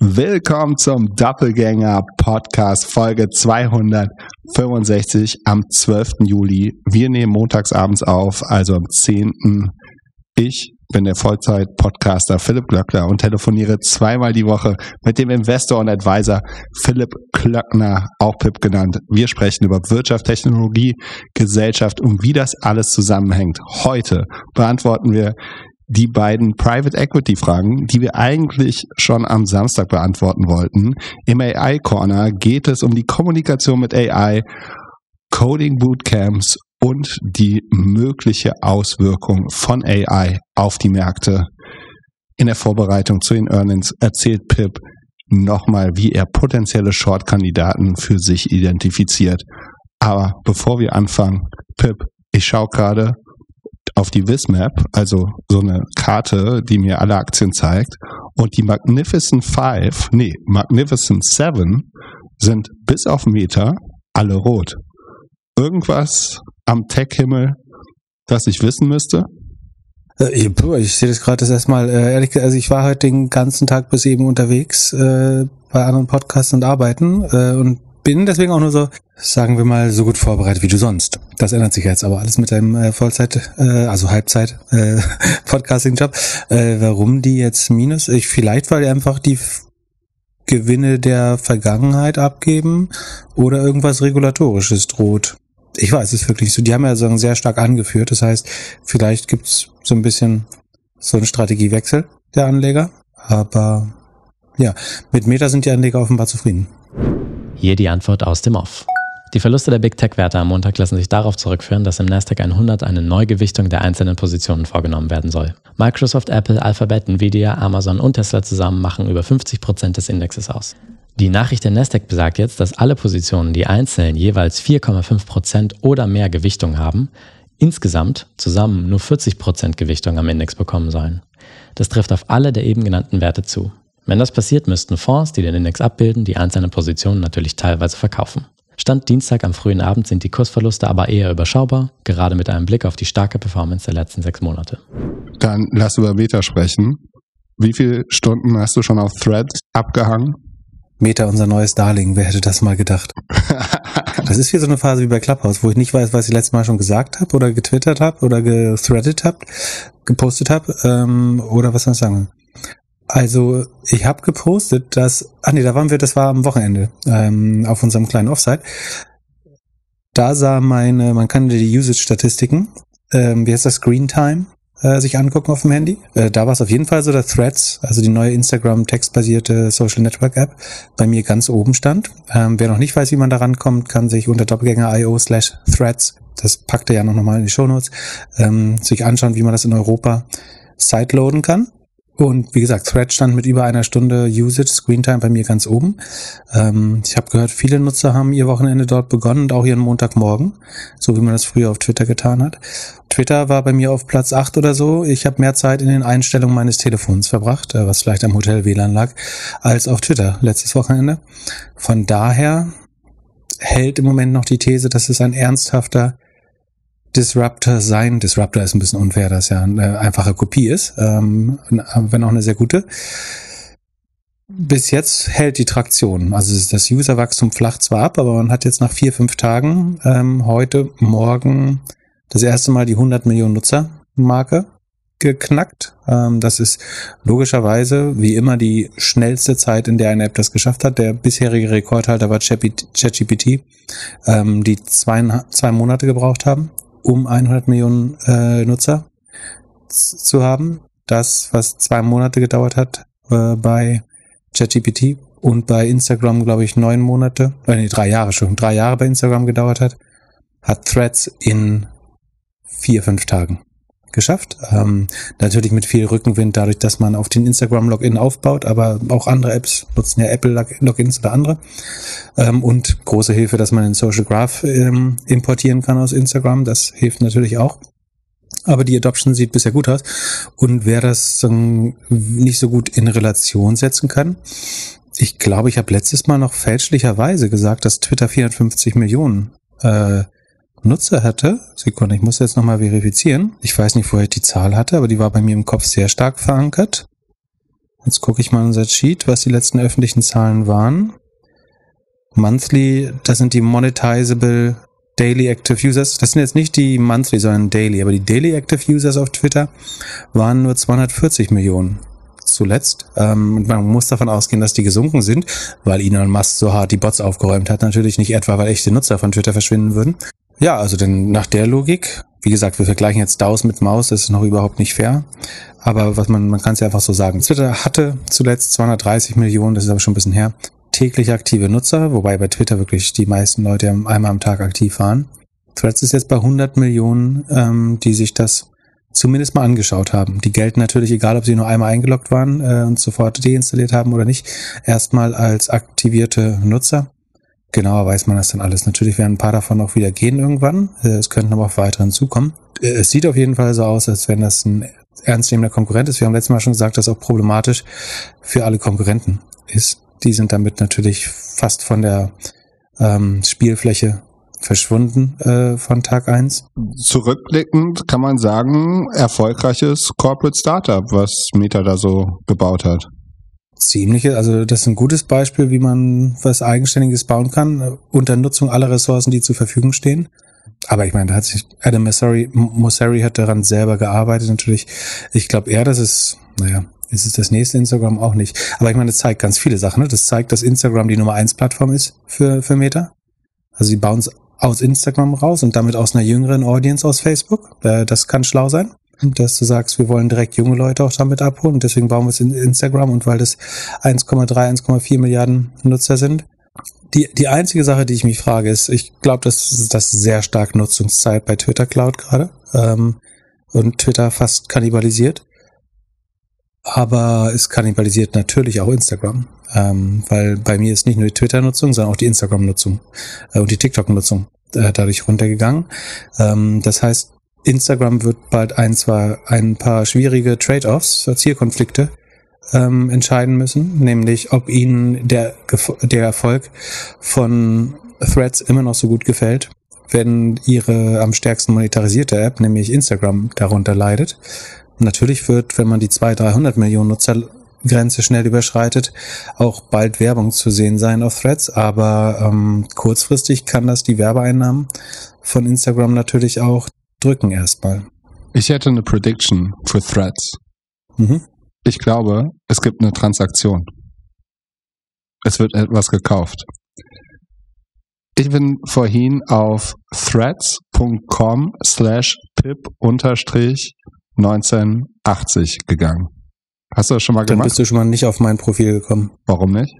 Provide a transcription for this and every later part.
Willkommen zum Doppelgänger Podcast Folge 265 am 12. Juli. Wir nehmen montags abends auf, also am 10. Ich bin der Vollzeit-Podcaster Philipp Glöckner und telefoniere zweimal die Woche mit dem Investor und Advisor Philipp Klöckner, auch Pip genannt. Wir sprechen über Wirtschaft, Technologie, Gesellschaft und wie das alles zusammenhängt. Heute beantworten wir die beiden Private Equity Fragen, die wir eigentlich schon am Samstag beantworten wollten. Im AI Corner geht es um die Kommunikation mit AI, Coding Bootcamps und die mögliche Auswirkung von AI auf die Märkte. In der Vorbereitung zu den Earnings erzählt Pip nochmal, wie er potenzielle Short-Kandidaten für sich identifiziert. Aber bevor wir anfangen, Pip, ich schaue gerade auf die Wismap, also so eine Karte, die mir alle Aktien zeigt. Und die Magnificent Five, nee, Magnificent Seven sind bis auf Meter alle rot. Irgendwas am Tech-Himmel, das ich wissen müsste? Äh, ich sehe das gerade das erstmal, äh, ehrlich gesagt, also ich war heute den ganzen Tag bis eben unterwegs äh, bei anderen Podcasts und Arbeiten äh, und bin deswegen auch nur so, sagen wir mal, so gut vorbereitet wie du sonst. Das ändert sich jetzt aber alles mit deinem äh, Vollzeit, äh, also Halbzeit äh, Podcasting-Job. Äh, warum die jetzt minus? Ich vielleicht, weil die einfach die Gewinne der Vergangenheit abgeben oder irgendwas Regulatorisches droht. Ich weiß es wirklich so. Die haben ja so sehr stark angeführt. Das heißt, vielleicht gibt's so ein bisschen so einen Strategiewechsel der Anleger. Aber ja, mit Meta sind die Anleger offenbar zufrieden. Hier die Antwort aus dem Off. Die Verluste der Big Tech-Werte am Montag lassen sich darauf zurückführen, dass im Nasdaq 100 eine Neugewichtung der einzelnen Positionen vorgenommen werden soll. Microsoft, Apple, Alphabet, Nvidia, Amazon und Tesla zusammen machen über 50 Prozent des Indexes aus. Die Nachricht der Nasdaq besagt jetzt, dass alle Positionen, die einzeln jeweils 4,5 Prozent oder mehr Gewichtung haben, insgesamt zusammen nur 40 Prozent Gewichtung am Index bekommen sollen. Das trifft auf alle der eben genannten Werte zu. Wenn das passiert, müssten Fonds, die den Index abbilden, die einzelnen Positionen natürlich teilweise verkaufen. Stand Dienstag am frühen Abend sind die Kursverluste aber eher überschaubar, gerade mit einem Blick auf die starke Performance der letzten sechs Monate. Dann lass über Meta sprechen. Wie viele Stunden hast du schon auf Threads abgehangen? Meta, unser neues Darling, wer hätte das mal gedacht? das ist wie so eine Phase wie bei Clubhouse, wo ich nicht weiß, was ich letztes Mal schon gesagt habe oder getwittert habe oder gethreadet habe, gepostet habe ähm, oder was soll ich sagen. Also ich habe gepostet, dass, ah nee, da waren wir, das war am Wochenende ähm, auf unserem kleinen Offsite. Da sah meine, man kann die Usage-Statistiken, ähm, wie heißt das, Screen Time, äh, sich angucken auf dem Handy. Äh, da war es auf jeden Fall so, dass Threads, also die neue Instagram textbasierte Social Network App, bei mir ganz oben stand. Ähm, wer noch nicht weiß, wie man da rankommt, kann sich unter doppelgänger.io slash threads, das packt er ja noch nochmal in die Shownotes, ähm, sich anschauen, wie man das in Europa sideloaden kann. Und wie gesagt, Thread stand mit über einer Stunde Usage, Screentime bei mir ganz oben. Ähm, ich habe gehört, viele Nutzer haben ihr Wochenende dort begonnen und auch ihren Montagmorgen, so wie man das früher auf Twitter getan hat. Twitter war bei mir auf Platz 8 oder so. Ich habe mehr Zeit in den Einstellungen meines Telefons verbracht, äh, was vielleicht am Hotel WLAN lag, als auf Twitter letztes Wochenende. Von daher hält im Moment noch die These, dass es ein ernsthafter Disruptor sein. Disruptor ist ein bisschen unfair, dass ja eine einfache Kopie ist, ähm, wenn auch eine sehr gute. Bis jetzt hält die Traktion. Also das Userwachstum flacht zwar ab, aber man hat jetzt nach vier, fünf Tagen ähm, heute, morgen das erste Mal die 100 Millionen Nutzer Marke geknackt. Ähm, das ist logischerweise wie immer die schnellste Zeit, in der eine App das geschafft hat. Der bisherige Rekordhalter war ChatGPT, ähm, die zwei, zwei Monate gebraucht haben um 100 Millionen äh, Nutzer zu haben. Das, was zwei Monate gedauert hat äh, bei ChatGPT und bei Instagram, glaube ich, neun Monate, äh, nee, drei Jahre schon, drei Jahre bei Instagram gedauert hat, hat Threads in vier, fünf Tagen geschafft. Ähm, natürlich mit viel Rückenwind dadurch, dass man auf den Instagram-Login aufbaut, aber auch andere Apps nutzen ja Apple-Logins oder andere. Ähm, und große Hilfe, dass man den Social Graph ähm, importieren kann aus Instagram. Das hilft natürlich auch. Aber die Adoption sieht bisher gut aus. Und wer das ähm, nicht so gut in Relation setzen kann, ich glaube, ich habe letztes Mal noch fälschlicherweise gesagt, dass Twitter 450 Millionen äh, Nutzer hatte. Sekunde, ich muss jetzt nochmal verifizieren. Ich weiß nicht, woher ich die Zahl hatte, aber die war bei mir im Kopf sehr stark verankert. Jetzt gucke ich mal unser Sheet, was die letzten öffentlichen Zahlen waren. Monthly, das sind die monetizable Daily Active Users. Das sind jetzt nicht die Monthly, sondern Daily. Aber die Daily Active Users auf Twitter waren nur 240 Millionen zuletzt. Ähm, man muss davon ausgehen, dass die gesunken sind, weil Elon Musk so hart die Bots aufgeräumt hat. Natürlich nicht etwa, weil echte Nutzer von Twitter verschwinden würden. Ja, also denn nach der Logik, wie gesagt, wir vergleichen jetzt DAOs mit Maus, das ist noch überhaupt nicht fair. Aber was man, man kann es ja einfach so sagen. Twitter hatte zuletzt 230 Millionen, das ist aber schon ein bisschen her, täglich aktive Nutzer, wobei bei Twitter wirklich die meisten Leute einmal am Tag aktiv waren. Threads ist jetzt bei 100 Millionen, ähm, die sich das zumindest mal angeschaut haben. Die gelten natürlich, egal ob sie nur einmal eingeloggt waren äh, und sofort deinstalliert haben oder nicht, erstmal als aktivierte Nutzer. Genauer weiß man das dann alles. Natürlich werden ein paar davon auch wieder gehen irgendwann. Äh, es könnten aber auch weiteren zukommen. Äh, es sieht auf jeden Fall so aus, als wenn das ein ernstnehmender Konkurrent ist. Wir haben letztes Mal schon gesagt, dass auch problematisch für alle Konkurrenten ist. Die sind damit natürlich fast von der ähm, Spielfläche verschwunden äh, von Tag eins. Zurückblickend kann man sagen, erfolgreiches Corporate Startup, was Meta da so gebaut hat. Ziemliche, also das ist ein gutes Beispiel, wie man was Eigenständiges bauen kann, unter Nutzung aller Ressourcen, die zur Verfügung stehen. Aber ich meine, da hat sich Adam Mosseri, Mosseri hat daran selber gearbeitet, natürlich. Ich glaube eher, dass es, naja, ist es das nächste Instagram auch nicht. Aber ich meine, das zeigt ganz viele Sachen. Ne? Das zeigt, dass Instagram die Nummer eins Plattform ist für, für Meta. Also sie bauen es aus Instagram raus und damit aus einer jüngeren Audience aus Facebook. Äh, das kann schlau sein dass du sagst, wir wollen direkt junge Leute auch damit abholen. Deswegen bauen wir es in Instagram und weil das 1,3, 1,4 Milliarden Nutzer sind. Die, die einzige Sache, die ich mich frage, ist, ich glaube, dass das sehr stark Nutzungszeit bei Twitter Cloud gerade ähm, und Twitter fast kannibalisiert. Aber es kannibalisiert natürlich auch Instagram, ähm, weil bei mir ist nicht nur die Twitter-Nutzung, sondern auch die Instagram-Nutzung äh, und die TikTok-Nutzung äh, dadurch runtergegangen. Ähm, das heißt, Instagram wird bald ein, zwar ein paar schwierige Trade-offs, Zielkonflikte ähm, entscheiden müssen, nämlich ob ihnen der, der Erfolg von Threads immer noch so gut gefällt, wenn ihre am stärksten monetarisierte App, nämlich Instagram, darunter leidet. natürlich wird, wenn man die 200, 300 Millionen Nutzergrenze schnell überschreitet, auch bald Werbung zu sehen sein auf Threads, aber ähm, kurzfristig kann das die Werbeeinnahmen von Instagram natürlich auch drücken erstmal. Ich hätte eine Prediction für Threads. Mhm. Ich glaube, es gibt eine Transaktion. Es wird etwas gekauft. Ich bin vorhin auf threads.com slash pip unterstrich 1980 gegangen. Hast du das schon mal Dann gemacht? Dann bist du schon mal nicht auf mein Profil gekommen. Warum nicht?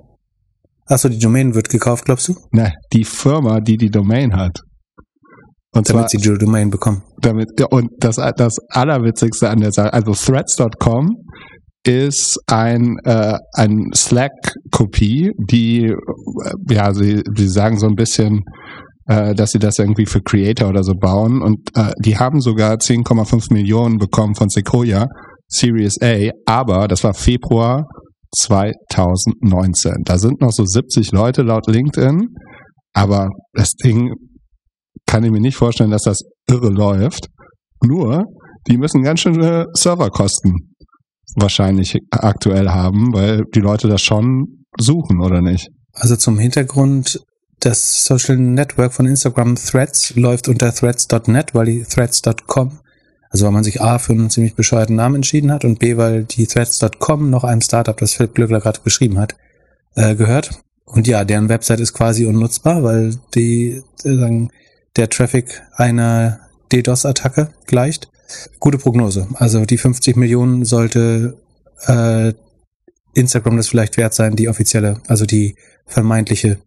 Achso, die Domain wird gekauft, glaubst du? Ne, die Firma, die die Domain hat. Und damit zwar, sie die Domain bekommen. Damit, ja, und das, das Allerwitzigste an der Sache, also threads.com ist ein, äh, ein Slack-Kopie, die, äh, ja, sie, sie sagen so ein bisschen, äh, dass sie das irgendwie für Creator oder so bauen und äh, die haben sogar 10,5 Millionen bekommen von Sequoia, Series A, aber das war Februar 2019. Da sind noch so 70 Leute laut LinkedIn, aber das Ding kann ich mir nicht vorstellen, dass das irre läuft. Nur, die müssen ganz schöne Serverkosten wahrscheinlich aktuell haben, weil die Leute das schon suchen, oder nicht? Also zum Hintergrund, das Social Network von Instagram Threads läuft unter threads.net, weil die threads.com, also weil man sich A für einen ziemlich bescheuerten Namen entschieden hat und B, weil die threads.com noch einem Startup, das Philipp Glückler gerade beschrieben hat, äh, gehört. Und ja, deren Website ist quasi unnutzbar, weil die äh, sagen, der Traffic einer DDoS-Attacke gleicht. Gute Prognose. Also die 50 Millionen sollte äh, Instagram das vielleicht wert sein, die offizielle, also die vermeintliche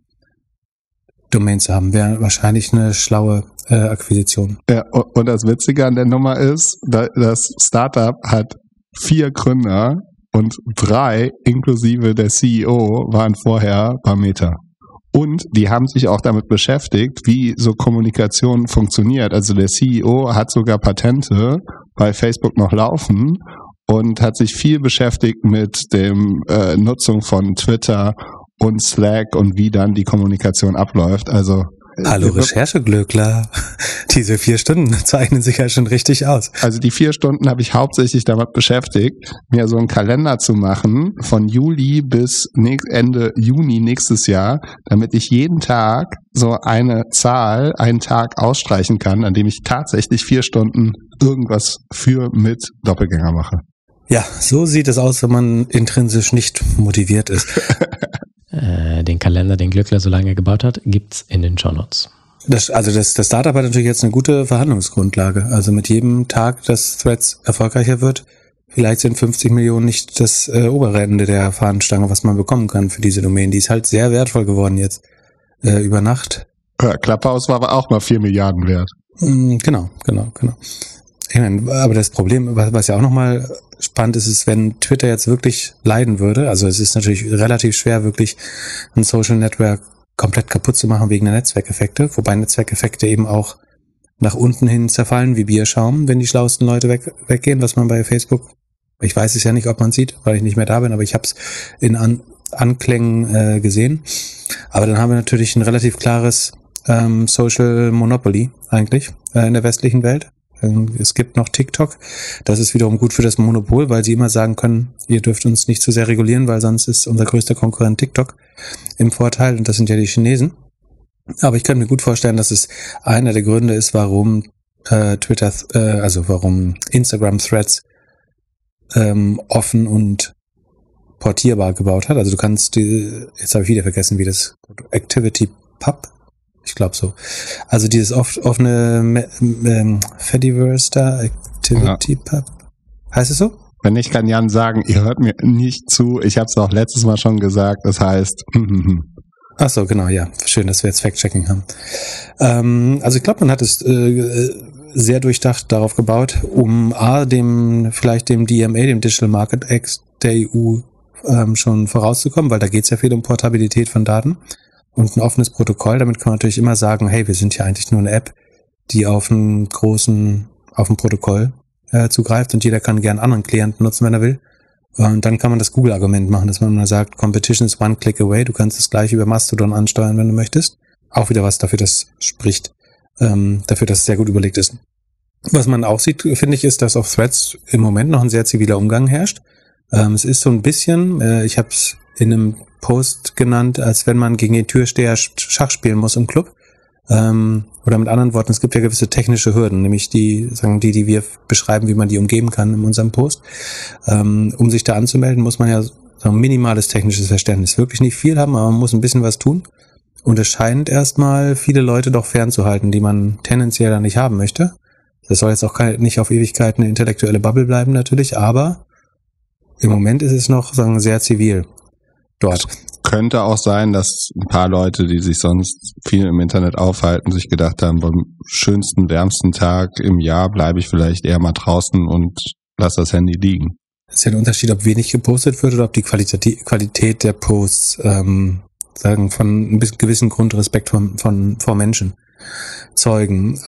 Domain zu haben. Wäre wahrscheinlich eine schlaue äh, Akquisition. Ja, und das Witzige an der Nummer ist, das Startup hat vier Gründer und drei, inklusive der CEO, waren vorher bei Meta. Und die haben sich auch damit beschäftigt, wie so Kommunikation funktioniert. Also der CEO hat sogar Patente bei Facebook noch laufen und hat sich viel beschäftigt mit dem äh, Nutzung von Twitter und Slack und wie dann die Kommunikation abläuft. Also Hallo Rechercheglöckler. Diese vier Stunden zeichnen sich ja schon richtig aus. Also die vier Stunden habe ich hauptsächlich damit beschäftigt, mir so einen Kalender zu machen von Juli bis Ende Juni nächstes Jahr, damit ich jeden Tag so eine Zahl, einen Tag ausstreichen kann, an dem ich tatsächlich vier Stunden irgendwas für mit Doppelgänger mache. Ja, so sieht es aus, wenn man intrinsisch nicht motiviert ist. Äh, den Kalender, den Glückler so lange gebaut hat, gibt's in den Show Notes. Das, also das, das Startup hat natürlich jetzt eine gute Verhandlungsgrundlage. Also mit jedem Tag, dass Threads erfolgreicher wird, vielleicht sind 50 Millionen nicht das äh, obere Ende der Fahnenstange, was man bekommen kann für diese Domain. Die ist halt sehr wertvoll geworden jetzt äh, über Nacht. Ja, Klapphaus war aber auch mal 4 Milliarden wert. Mm, genau, genau, genau. Meine, aber das Problem, was, was ja auch nochmal spannend ist, ist, wenn Twitter jetzt wirklich leiden würde. Also es ist natürlich relativ schwer, wirklich ein Social Network komplett kaputt zu machen wegen der Netzwerkeffekte, wobei Netzwerkeffekte eben auch nach unten hin zerfallen wie Bierschaum, wenn die schlauesten Leute weg, weggehen, was man bei Facebook, ich weiß es ja nicht, ob man sieht, weil ich nicht mehr da bin, aber ich habe es in An Anklängen äh, gesehen. Aber dann haben wir natürlich ein relativ klares ähm, Social Monopoly eigentlich äh, in der westlichen Welt. Ähm, es gibt noch TikTok. Das ist wiederum gut für das Monopol, weil sie immer sagen können, ihr dürft uns nicht zu sehr regulieren, weil sonst ist unser größter Konkurrent TikTok im Vorteil und das sind ja die Chinesen. Aber ich könnte mir gut vorstellen, dass es einer der Gründe ist, warum äh, Twitter, äh, also warum Instagram Threads ähm, offen und portierbar gebaut hat. Also du kannst die, jetzt habe ich wieder vergessen, wie das Activity Pub ich glaube so. Also dieses offene ähm, Fediverse da, Activity ja. Pub. Heißt es so? Wenn nicht, kann Jan sagen, ihr hört mir nicht zu. Ich habe es auch letztes Mal schon gesagt. Das heißt. Ach so, genau, ja. Schön, dass wir jetzt Fact-Checking haben. Ähm, also ich glaube, man hat es äh, sehr durchdacht darauf gebaut, um A, dem, vielleicht dem DMA, dem Digital Market Act der EU ähm, schon vorauszukommen, weil da geht es ja viel um Portabilität von Daten und ein offenes Protokoll. Damit kann man natürlich immer sagen, hey, wir sind ja eigentlich nur eine App, die auf einen großen, auf ein Protokoll äh, zugreift und jeder kann gern anderen Klienten nutzen, wenn er will. Und dann kann man das Google-Argument machen, dass man mal sagt, Competition is one click away. Du kannst es gleich über Mastodon ansteuern, wenn du möchtest. Auch wieder was dafür, das spricht, ähm, dafür, dass es sehr gut überlegt ist. Was man auch sieht, finde ich, ist, dass auf Threads im Moment noch ein sehr ziviler Umgang herrscht. Ähm, es ist so ein bisschen, äh, ich habe es in einem Post genannt, als wenn man gegen den Türsteher Schach spielen muss im Club. Ähm, oder mit anderen Worten, es gibt ja gewisse technische Hürden, nämlich die, sagen die, die wir beschreiben, wie man die umgeben kann in unserem Post. Ähm, um sich da anzumelden, muss man ja sagen, minimales technisches Verständnis. Wirklich nicht viel haben, aber man muss ein bisschen was tun. Und es scheint erstmal viele Leute doch fernzuhalten, die man tendenziell da nicht haben möchte. Das soll jetzt auch nicht auf Ewigkeit eine intellektuelle Bubble bleiben natürlich, aber im Moment ist es noch sagen, sehr zivil dort. Könnte auch sein, dass ein paar Leute, die sich sonst viel im Internet aufhalten, sich gedacht haben, beim schönsten, wärmsten Tag im Jahr bleibe ich vielleicht eher mal draußen und lasse das Handy liegen. Das ist ja ein Unterschied, ob wenig gepostet wird oder ob die Qualität, Qualität der Posts ähm, sagen von einem gewissen Grundrespekt von, von vor Menschen zeugen.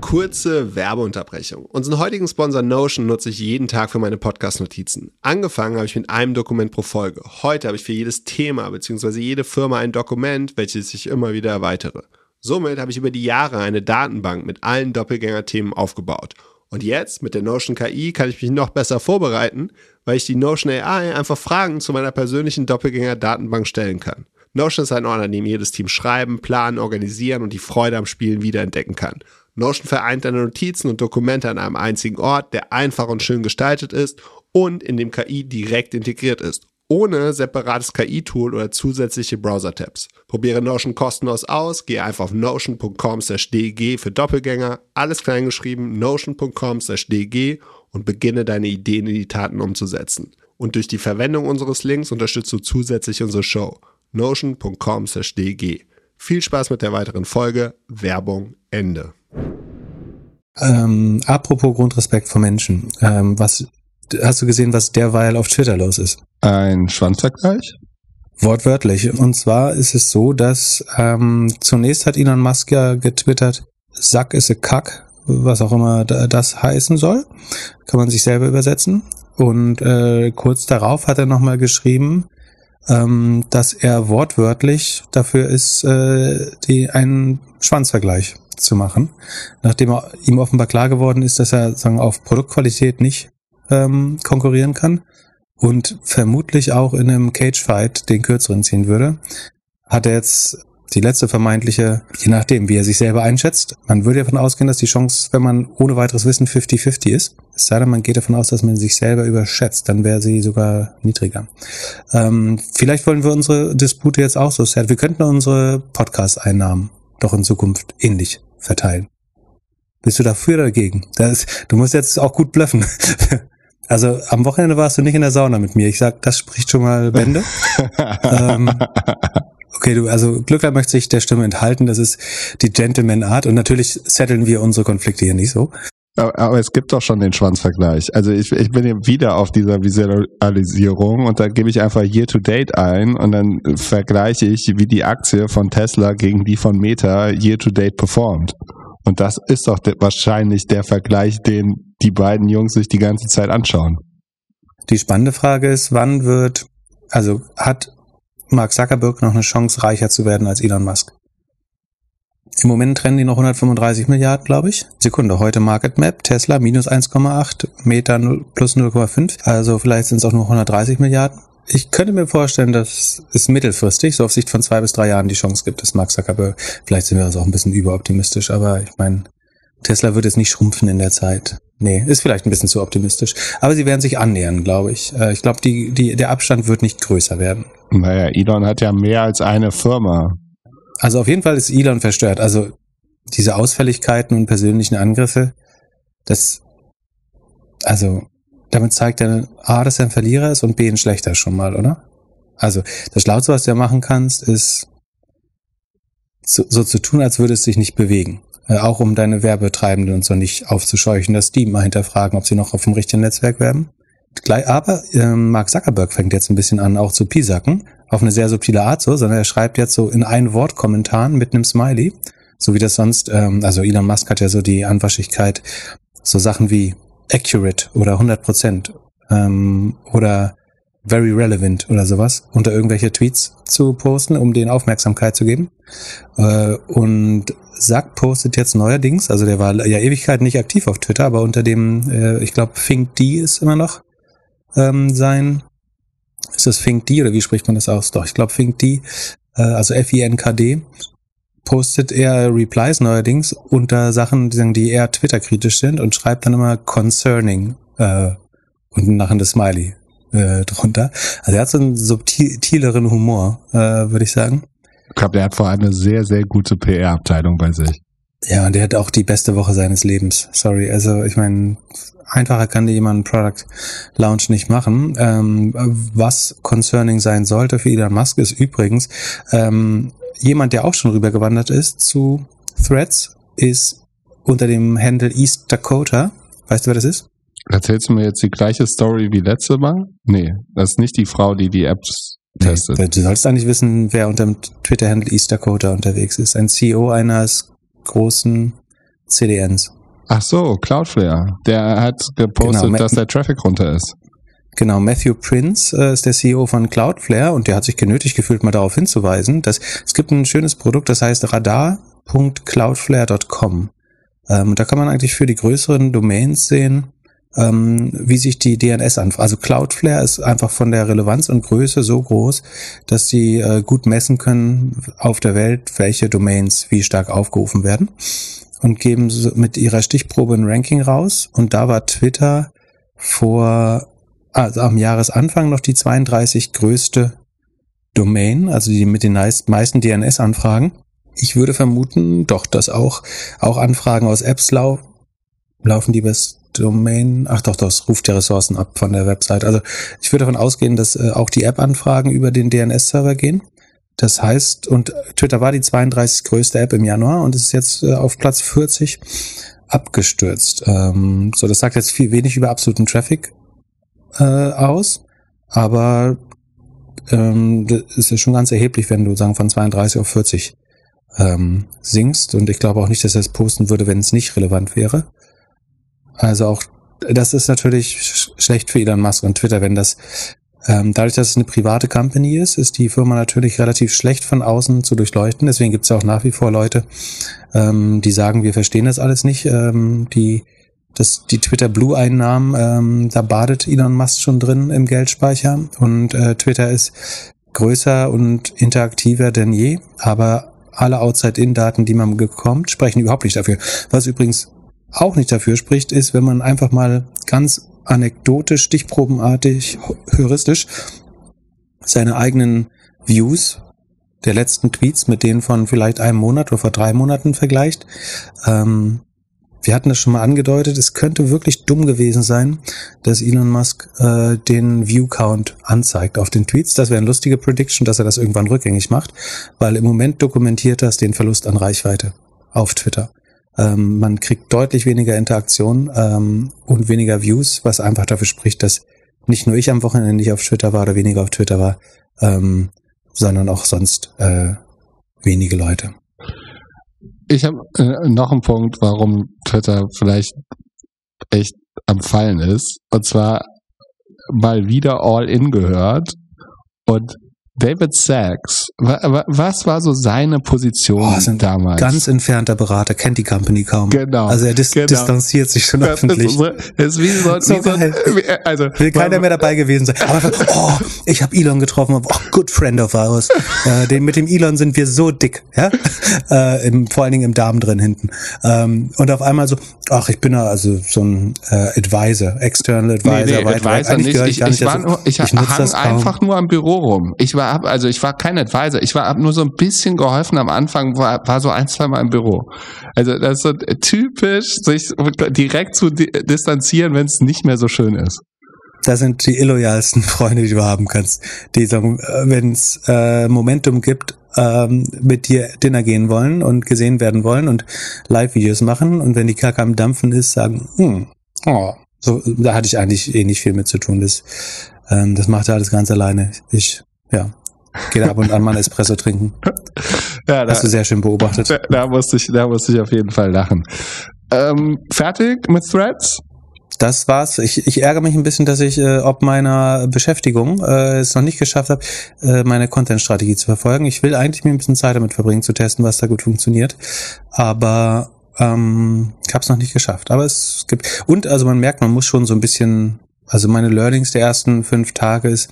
Kurze Werbeunterbrechung. Unseren heutigen Sponsor Notion nutze ich jeden Tag für meine Podcast-Notizen. Angefangen habe ich mit einem Dokument pro Folge. Heute habe ich für jedes Thema bzw. jede Firma ein Dokument, welches ich immer wieder erweitere. Somit habe ich über die Jahre eine Datenbank mit allen Doppelgänger-Themen aufgebaut. Und jetzt mit der Notion KI kann ich mich noch besser vorbereiten, weil ich die Notion AI einfach Fragen zu meiner persönlichen Doppelgänger-Datenbank stellen kann. Notion ist ein Ort, an dem jedes Team schreiben, planen, organisieren und die Freude am Spielen wiederentdecken kann. Notion vereint deine Notizen und Dokumente an einem einzigen Ort, der einfach und schön gestaltet ist und in dem KI direkt integriert ist, ohne separates KI-Tool oder zusätzliche Browser-Tabs. Probiere Notion kostenlos aus, gehe einfach auf notion.com/dg für Doppelgänger, alles kleingeschrieben, notion.com/dg und beginne deine Ideen in die Taten umzusetzen. Und durch die Verwendung unseres Links unterstützt du zusätzlich unsere Show notion.com/dg. Viel Spaß mit der weiteren Folge. Werbung Ende. Ähm, apropos Grundrespekt vor Menschen. Ähm, was hast du gesehen, was derweil auf Twitter los ist? Ein Schwanzvergleich? Wortwörtlich. Und zwar ist es so, dass ähm, zunächst hat Elon Musk ja getwittert, Sack ist a Kack, was auch immer das heißen soll. Kann man sich selber übersetzen. Und äh, kurz darauf hat er nochmal geschrieben, ähm, dass er wortwörtlich dafür ist, äh, die einen Schwanzvergleich zu machen, nachdem er, ihm offenbar klar geworden ist, dass er sagen auf Produktqualität nicht ähm, konkurrieren kann und vermutlich auch in einem Cage-Fight den kürzeren ziehen würde, hat er jetzt die letzte vermeintliche, je nachdem, wie er sich selber einschätzt. Man würde davon ausgehen, dass die Chance, wenn man ohne weiteres Wissen 50-50 ist. Es sei denn, man geht davon aus, dass man sich selber überschätzt, dann wäre sie sogar niedriger. Ähm, vielleicht wollen wir unsere Dispute jetzt auch so set. Wir könnten unsere Podcast-Einnahmen doch in Zukunft ähnlich verteilen. Bist du dafür oder dagegen? Das, du musst jetzt auch gut bluffen. Also am Wochenende warst du nicht in der Sauna mit mir. Ich sag, das spricht schon mal Bände. ähm, okay, du, also Glückler möchte sich der Stimme enthalten. Das ist die Gentleman Art und natürlich setteln wir unsere Konflikte hier nicht so. Aber, es gibt doch schon den Schwanzvergleich. Also ich, ich bin eben wieder auf dieser Visualisierung und da gebe ich einfach Year to Date ein und dann vergleiche ich, wie die Aktie von Tesla gegen die von Meta Year to Date performt. Und das ist doch wahrscheinlich der Vergleich, den die beiden Jungs sich die ganze Zeit anschauen. Die spannende Frage ist, wann wird, also hat Mark Zuckerberg noch eine Chance, reicher zu werden als Elon Musk? Im Moment trennen die noch 135 Milliarden, glaube ich. Sekunde, heute Market Map, Tesla minus 1,8, Meta 0, plus 0,5. Also vielleicht sind es auch nur 130 Milliarden. Ich könnte mir vorstellen, dass es mittelfristig, so auf Sicht von zwei bis drei Jahren, die Chance gibt, dass Mark Zuckerberg, vielleicht sind wir uns auch ein bisschen überoptimistisch, aber ich meine, Tesla wird jetzt nicht schrumpfen in der Zeit. Nee, ist vielleicht ein bisschen zu optimistisch. Aber sie werden sich annähern, glaube ich. Äh, ich glaube, die, die, der Abstand wird nicht größer werden. Naja, Elon hat ja mehr als eine Firma. Also auf jeden Fall ist Elon verstört. Also diese Ausfälligkeiten und persönlichen Angriffe, das, also damit zeigt er A, dass er ein Verlierer ist und B, ein Schlechter schon mal, oder? Also, das Schlauste, was du ja machen kannst, ist so, so zu tun, als würde es sich nicht bewegen. Äh, auch um deine Werbetreibenden und so nicht aufzuscheuchen, dass die mal hinterfragen, ob sie noch auf dem richtigen Netzwerk werben. Aber äh, Mark Zuckerberg fängt jetzt ein bisschen an, auch zu pisacken, auf eine sehr subtile Art so, sondern er schreibt jetzt so in ein Wort Kommentaren mit einem Smiley, so wie das sonst, ähm, also Elon Musk hat ja so die Anwaschigkeit, so Sachen wie accurate oder 100 Prozent ähm, oder very relevant oder sowas unter irgendwelche Tweets zu posten, um denen Aufmerksamkeit zu geben. Äh, und Sack postet jetzt neuerdings, also der war ja Ewigkeit nicht aktiv auf Twitter, aber unter dem, äh, ich glaube, Fink D ist immer noch ähm, sein. Ist das Fink D oder wie spricht man das aus? Doch, ich glaube Fink D, äh, also F-I-N-K-D postet er Replies neuerdings unter Sachen, die eher Twitter-kritisch sind und schreibt dann immer concerning äh, und nachher das Smiley äh, drunter. Also er hat so einen subtileren Humor, äh, würde ich sagen. Ich glaube, der hat vor allem eine sehr, sehr gute PR-Abteilung bei sich. Ja, und der hat auch die beste Woche seines Lebens. Sorry, also ich meine, einfacher kann dir jemand einen Product Launch nicht machen. Ähm, was concerning sein sollte für Elon Musk ist übrigens, ähm, jemand, der auch schon rübergewandert ist zu Threads, ist unter dem Handle East Dakota. Weißt du, wer das ist? Erzählst du mir jetzt die gleiche Story wie letzte Mal? Nee, das ist nicht die Frau, die die Apps testet. Nee, du sollst eigentlich wissen, wer unter dem Twitter-Handle East Dakota unterwegs ist. Ein CEO eines großen CDNs. Ach so, Cloudflare. Der hat gepostet, genau, dass der Traffic runter ist. Genau, Matthew Prince äh, ist der CEO von Cloudflare und der hat sich genötigt gefühlt, mal darauf hinzuweisen, dass es gibt ein schönes Produkt, das heißt radar.cloudflare.com. Ähm, da kann man eigentlich für die größeren Domains sehen, ähm, wie sich die DNS anfragen. Also Cloudflare ist einfach von der Relevanz und Größe so groß, dass sie äh, gut messen können auf der Welt, welche Domains wie stark aufgerufen werden und geben mit ihrer Stichprobe ein Ranking raus. Und da war Twitter vor also am Jahresanfang noch die 32 größte Domain, also die mit den meisten DNS-Anfragen. Ich würde vermuten, doch, dass auch, auch Anfragen aus Apps lau laufen, die bis Domain, ach doch, das ruft ja Ressourcen ab von der Website. Also ich würde davon ausgehen, dass äh, auch die App-Anfragen über den DNS-Server gehen. Das heißt, und Twitter war die 32 größte App im Januar und ist jetzt äh, auf Platz 40 abgestürzt. Ähm, so, das sagt jetzt viel wenig über absoluten Traffic äh, aus, aber ähm, das ist schon ganz erheblich, wenn du sagen von 32 auf 40 ähm, sinkst. Und ich glaube auch nicht, dass er es posten würde, wenn es nicht relevant wäre. Also auch das ist natürlich sch schlecht für Elon Musk und Twitter, wenn das Ähm, dadurch, dass es eine private Company ist, ist die Firma natürlich relativ schlecht von außen zu durchleuchten. Deswegen gibt es auch nach wie vor Leute, ähm, die sagen, wir verstehen das alles nicht. Ähm, die das, die Twitter Blue-Einnahmen, ähm, da badet Elon Musk schon drin im Geldspeicher und äh, Twitter ist größer und interaktiver denn je, aber alle Outside-In-Daten, die man bekommt, sprechen überhaupt nicht dafür. Was übrigens auch nicht dafür spricht, ist, wenn man einfach mal ganz anekdotisch, stichprobenartig, heuristisch seine eigenen Views der letzten Tweets mit denen von vielleicht einem Monat oder vor drei Monaten vergleicht. Ähm, wir hatten das schon mal angedeutet, es könnte wirklich dumm gewesen sein, dass Elon Musk äh, den View-Count anzeigt auf den Tweets. Das wäre eine lustige Prediction, dass er das irgendwann rückgängig macht, weil im Moment dokumentiert das den Verlust an Reichweite auf Twitter. Ähm, man kriegt deutlich weniger Interaktion ähm, und weniger Views, was einfach dafür spricht, dass nicht nur ich am Wochenende nicht auf Twitter war oder weniger auf Twitter war, ähm, sondern auch sonst äh, wenige Leute. Ich habe äh, noch einen Punkt, warum Twitter vielleicht echt am Fallen ist. Und zwar, weil wieder All In gehört und David Sachs, was war so seine Position oh, damals? Ganz entfernter Berater, kennt die Company kaum. Genau. Also er dis genau. distanziert sich schon das öffentlich. Ist, so, ist wie so, so, wie so also will keiner mehr dabei gewesen sein. Aber oh, ich habe Elon getroffen, oh, good friend of ours. äh, den, mit dem Elon sind wir so dick, ja, äh, im, vor allen Dingen im Darm drin hinten. Ähm, und auf einmal so, ach, ich bin da also so ein äh, Advisor, external Advisor. Nee, nee, weit, Advisor weit. nicht. Ich, ich, ich, war nur, ich, ich hang einfach nur am Büro rum. Ich war hab, also ich war kein Advisor, ich war hab nur so ein bisschen geholfen am Anfang, war, war so ein, zwei Mal im Büro. Also das ist so typisch, sich direkt zu distanzieren, wenn es nicht mehr so schön ist. Das sind die illoyalsten Freunde, die du haben kannst. Die sagen, äh, wenn es äh, Momentum gibt, ähm, mit dir Dinner gehen wollen und gesehen werden wollen und Live-Videos machen und wenn die Kacke am Dampfen ist, sagen, hm, oh, so, da hatte ich eigentlich eh nicht viel mit zu tun. Das, ähm, das macht er alles ganz alleine. Ich, ja, Geht ab und an mal ein Espresso trinken. Ja, da, Hast du sehr schön beobachtet. Da, da, musste ich, da musste ich auf jeden Fall lachen. Ähm, fertig mit Threads? Das war's. Ich, ich ärgere mich ein bisschen, dass ich äh, ob meiner Beschäftigung äh, es noch nicht geschafft habe, äh, meine Content-Strategie zu verfolgen. Ich will eigentlich mir ein bisschen Zeit damit verbringen, zu testen, was da gut funktioniert. Aber ähm, ich habe es noch nicht geschafft. Aber es gibt und also man merkt, man muss schon so ein bisschen. Also meine Learnings der ersten fünf Tage ist,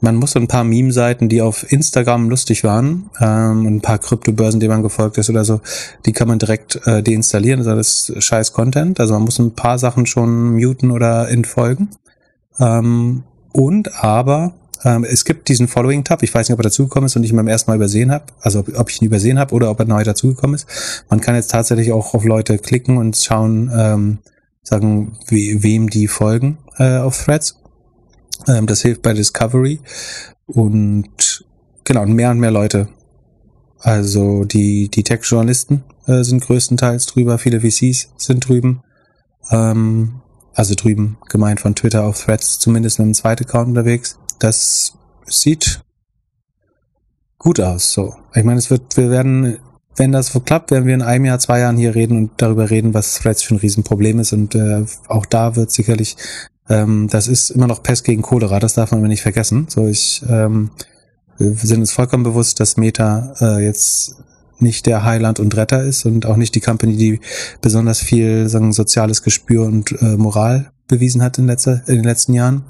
man muss so ein paar Meme-Seiten, die auf Instagram lustig waren, ähm, ein paar Kryptobörsen, denen man gefolgt ist oder so, die kann man direkt äh, deinstallieren. Also das ist scheiß Content. Also man muss ein paar Sachen schon muten oder entfolgen. Ähm, und aber ähm, es gibt diesen Following-Tab. Ich weiß nicht, ob er dazugekommen ist und ich ihn beim ersten Mal übersehen habe. Also ob, ob ich ihn übersehen habe oder ob er neu dazugekommen ist. Man kann jetzt tatsächlich auch auf Leute klicken und schauen, ähm, sagen, wie, wem die folgen äh, auf Threads. Ähm, das hilft bei Discovery und genau, mehr und mehr Leute. Also die, die Tech-Journalisten äh, sind größtenteils drüber, viele VCs sind drüben. Ähm, also drüben gemeint von Twitter auf Threads, zumindest mit einem zweiten Account unterwegs. Das sieht gut aus. So, ich meine, es wird, wir werden, wenn das klappt, werden wir in einem Jahr, zwei Jahren hier reden und darüber reden, was Threads für ein Riesenproblem ist. Und äh, auch da wird sicherlich ähm, das ist immer noch Pest gegen Cholera, das darf man nicht vergessen. So, ich, ähm, wir sind uns vollkommen bewusst, dass Meta äh, jetzt nicht der Heiland und Retter ist und auch nicht die Company, die besonders viel sagen, soziales Gespür und äh, Moral bewiesen hat in, letzter, in den letzten Jahren.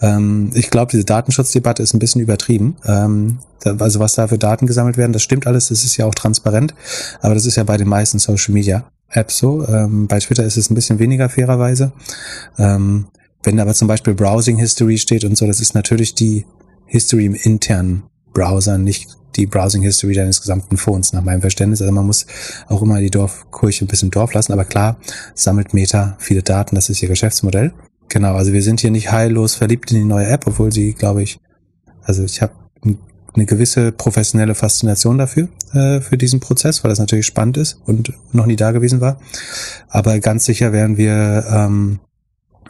Ähm, ich glaube, diese Datenschutzdebatte ist ein bisschen übertrieben. Ähm, da, also was da für Daten gesammelt werden, das stimmt alles, das ist ja auch transparent, aber das ist ja bei den meisten Social Media Apps so. Ähm, bei Twitter ist es ein bisschen weniger fairerweise. Ähm, wenn aber zum Beispiel Browsing History steht und so, das ist natürlich die History im internen Browser, nicht die Browsing History deines gesamten Phones, nach meinem Verständnis. Also man muss auch immer die Dorfkirche ein bisschen Dorf lassen, aber klar, sammelt Meta viele Daten, das ist ihr Geschäftsmodell. Genau, also wir sind hier nicht heillos verliebt in die neue App, obwohl sie, glaube ich, also ich habe eine gewisse professionelle Faszination dafür, äh, für diesen Prozess, weil das natürlich spannend ist und noch nie da gewesen war. Aber ganz sicher werden wir ähm,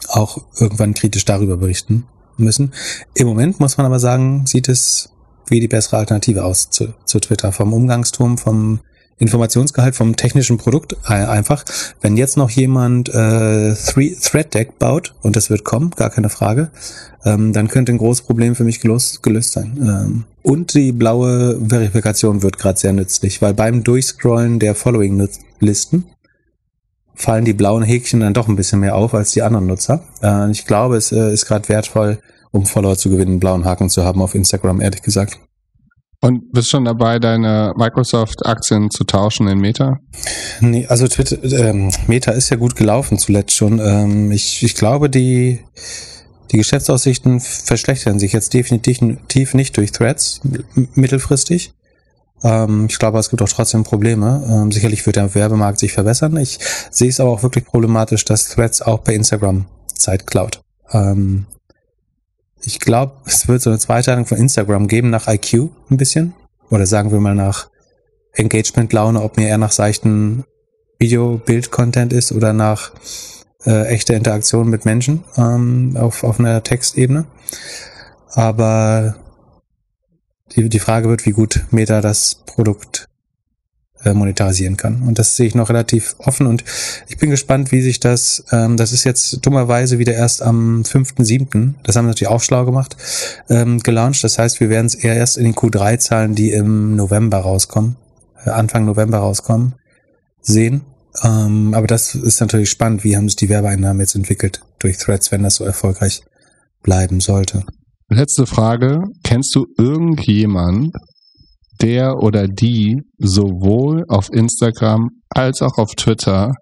auch irgendwann kritisch darüber berichten müssen. Im Moment muss man aber sagen, sieht es wie die bessere Alternative aus zu, zu Twitter. Vom Umgangston, vom Informationsgehalt vom technischen Produkt einfach. Wenn jetzt noch jemand äh, Three Thread Deck baut, und das wird kommen, gar keine Frage, ähm, dann könnte ein großes Problem für mich gelöst, gelöst sein. Ähm, und die blaue Verifikation wird gerade sehr nützlich, weil beim Durchscrollen der Following-Listen fallen die blauen Häkchen dann doch ein bisschen mehr auf als die anderen Nutzer. Äh, ich glaube, es äh, ist gerade wertvoll, um Follower zu gewinnen, einen blauen Haken zu haben auf Instagram, ehrlich gesagt. Und bist schon dabei, deine Microsoft-Aktien zu tauschen in Meta? Nee, also Twitter, ähm, Meta ist ja gut gelaufen zuletzt schon. Ähm, ich, ich glaube, die, die Geschäftsaussichten verschlechtern sich jetzt definitiv nicht durch Threads mittelfristig. Ähm, ich glaube, es gibt auch trotzdem Probleme. Ähm, sicherlich wird der Werbemarkt sich verbessern. Ich sehe es aber auch wirklich problematisch, dass Threads auch bei Instagram Zeit klaut. Ähm, ich glaube, es wird so eine Zweiteilung von Instagram geben nach IQ ein bisschen. Oder sagen wir mal nach Engagement-Laune, ob mir eher nach seichten Video-Bild-Content ist oder nach äh, echter Interaktion mit Menschen ähm, auf, auf einer Textebene. Aber die, die Frage wird, wie gut Meta das Produkt äh, monetarisieren kann. Und das sehe ich noch relativ offen und ich bin gespannt, wie sich das, ähm, das ist jetzt dummerweise wieder erst am 5.7., das haben wir natürlich auch schlau gemacht, ähm, gelauncht. Das heißt, wir werden es eher erst in den Q3-Zahlen, die im November rauskommen, äh, Anfang November rauskommen, sehen. Ähm, aber das ist natürlich spannend, wie haben sich die Werbeeinnahmen jetzt entwickelt durch Threads, wenn das so erfolgreich bleiben sollte. Letzte Frage. Kennst du irgendjemand, der oder die sowohl auf Instagram als auch auf Twitter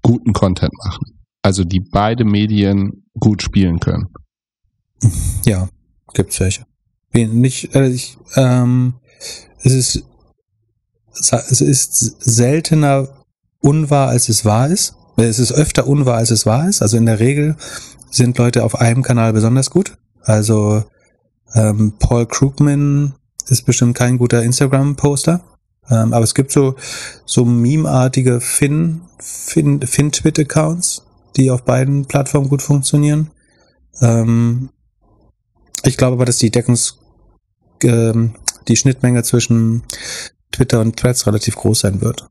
guten Content machen? Also die beide Medien gut spielen können. Ja, gibt's welche. Nicht, äh, ich, ähm, es ist, es ist seltener unwahr, als es wahr ist. Es ist öfter unwahr, als es wahr ist. Also in der Regel sind Leute auf einem Kanal besonders gut. Also ähm, Paul Krugman ist bestimmt kein guter Instagram-Poster. Ähm, aber es gibt so, so meme-artige Fin, Fin, Fin-Twit-Accounts, die auf beiden Plattformen gut funktionieren. Ähm, ich glaube aber, dass die Deckungs, ähm, die Schnittmenge zwischen Twitter und Threads relativ groß sein wird.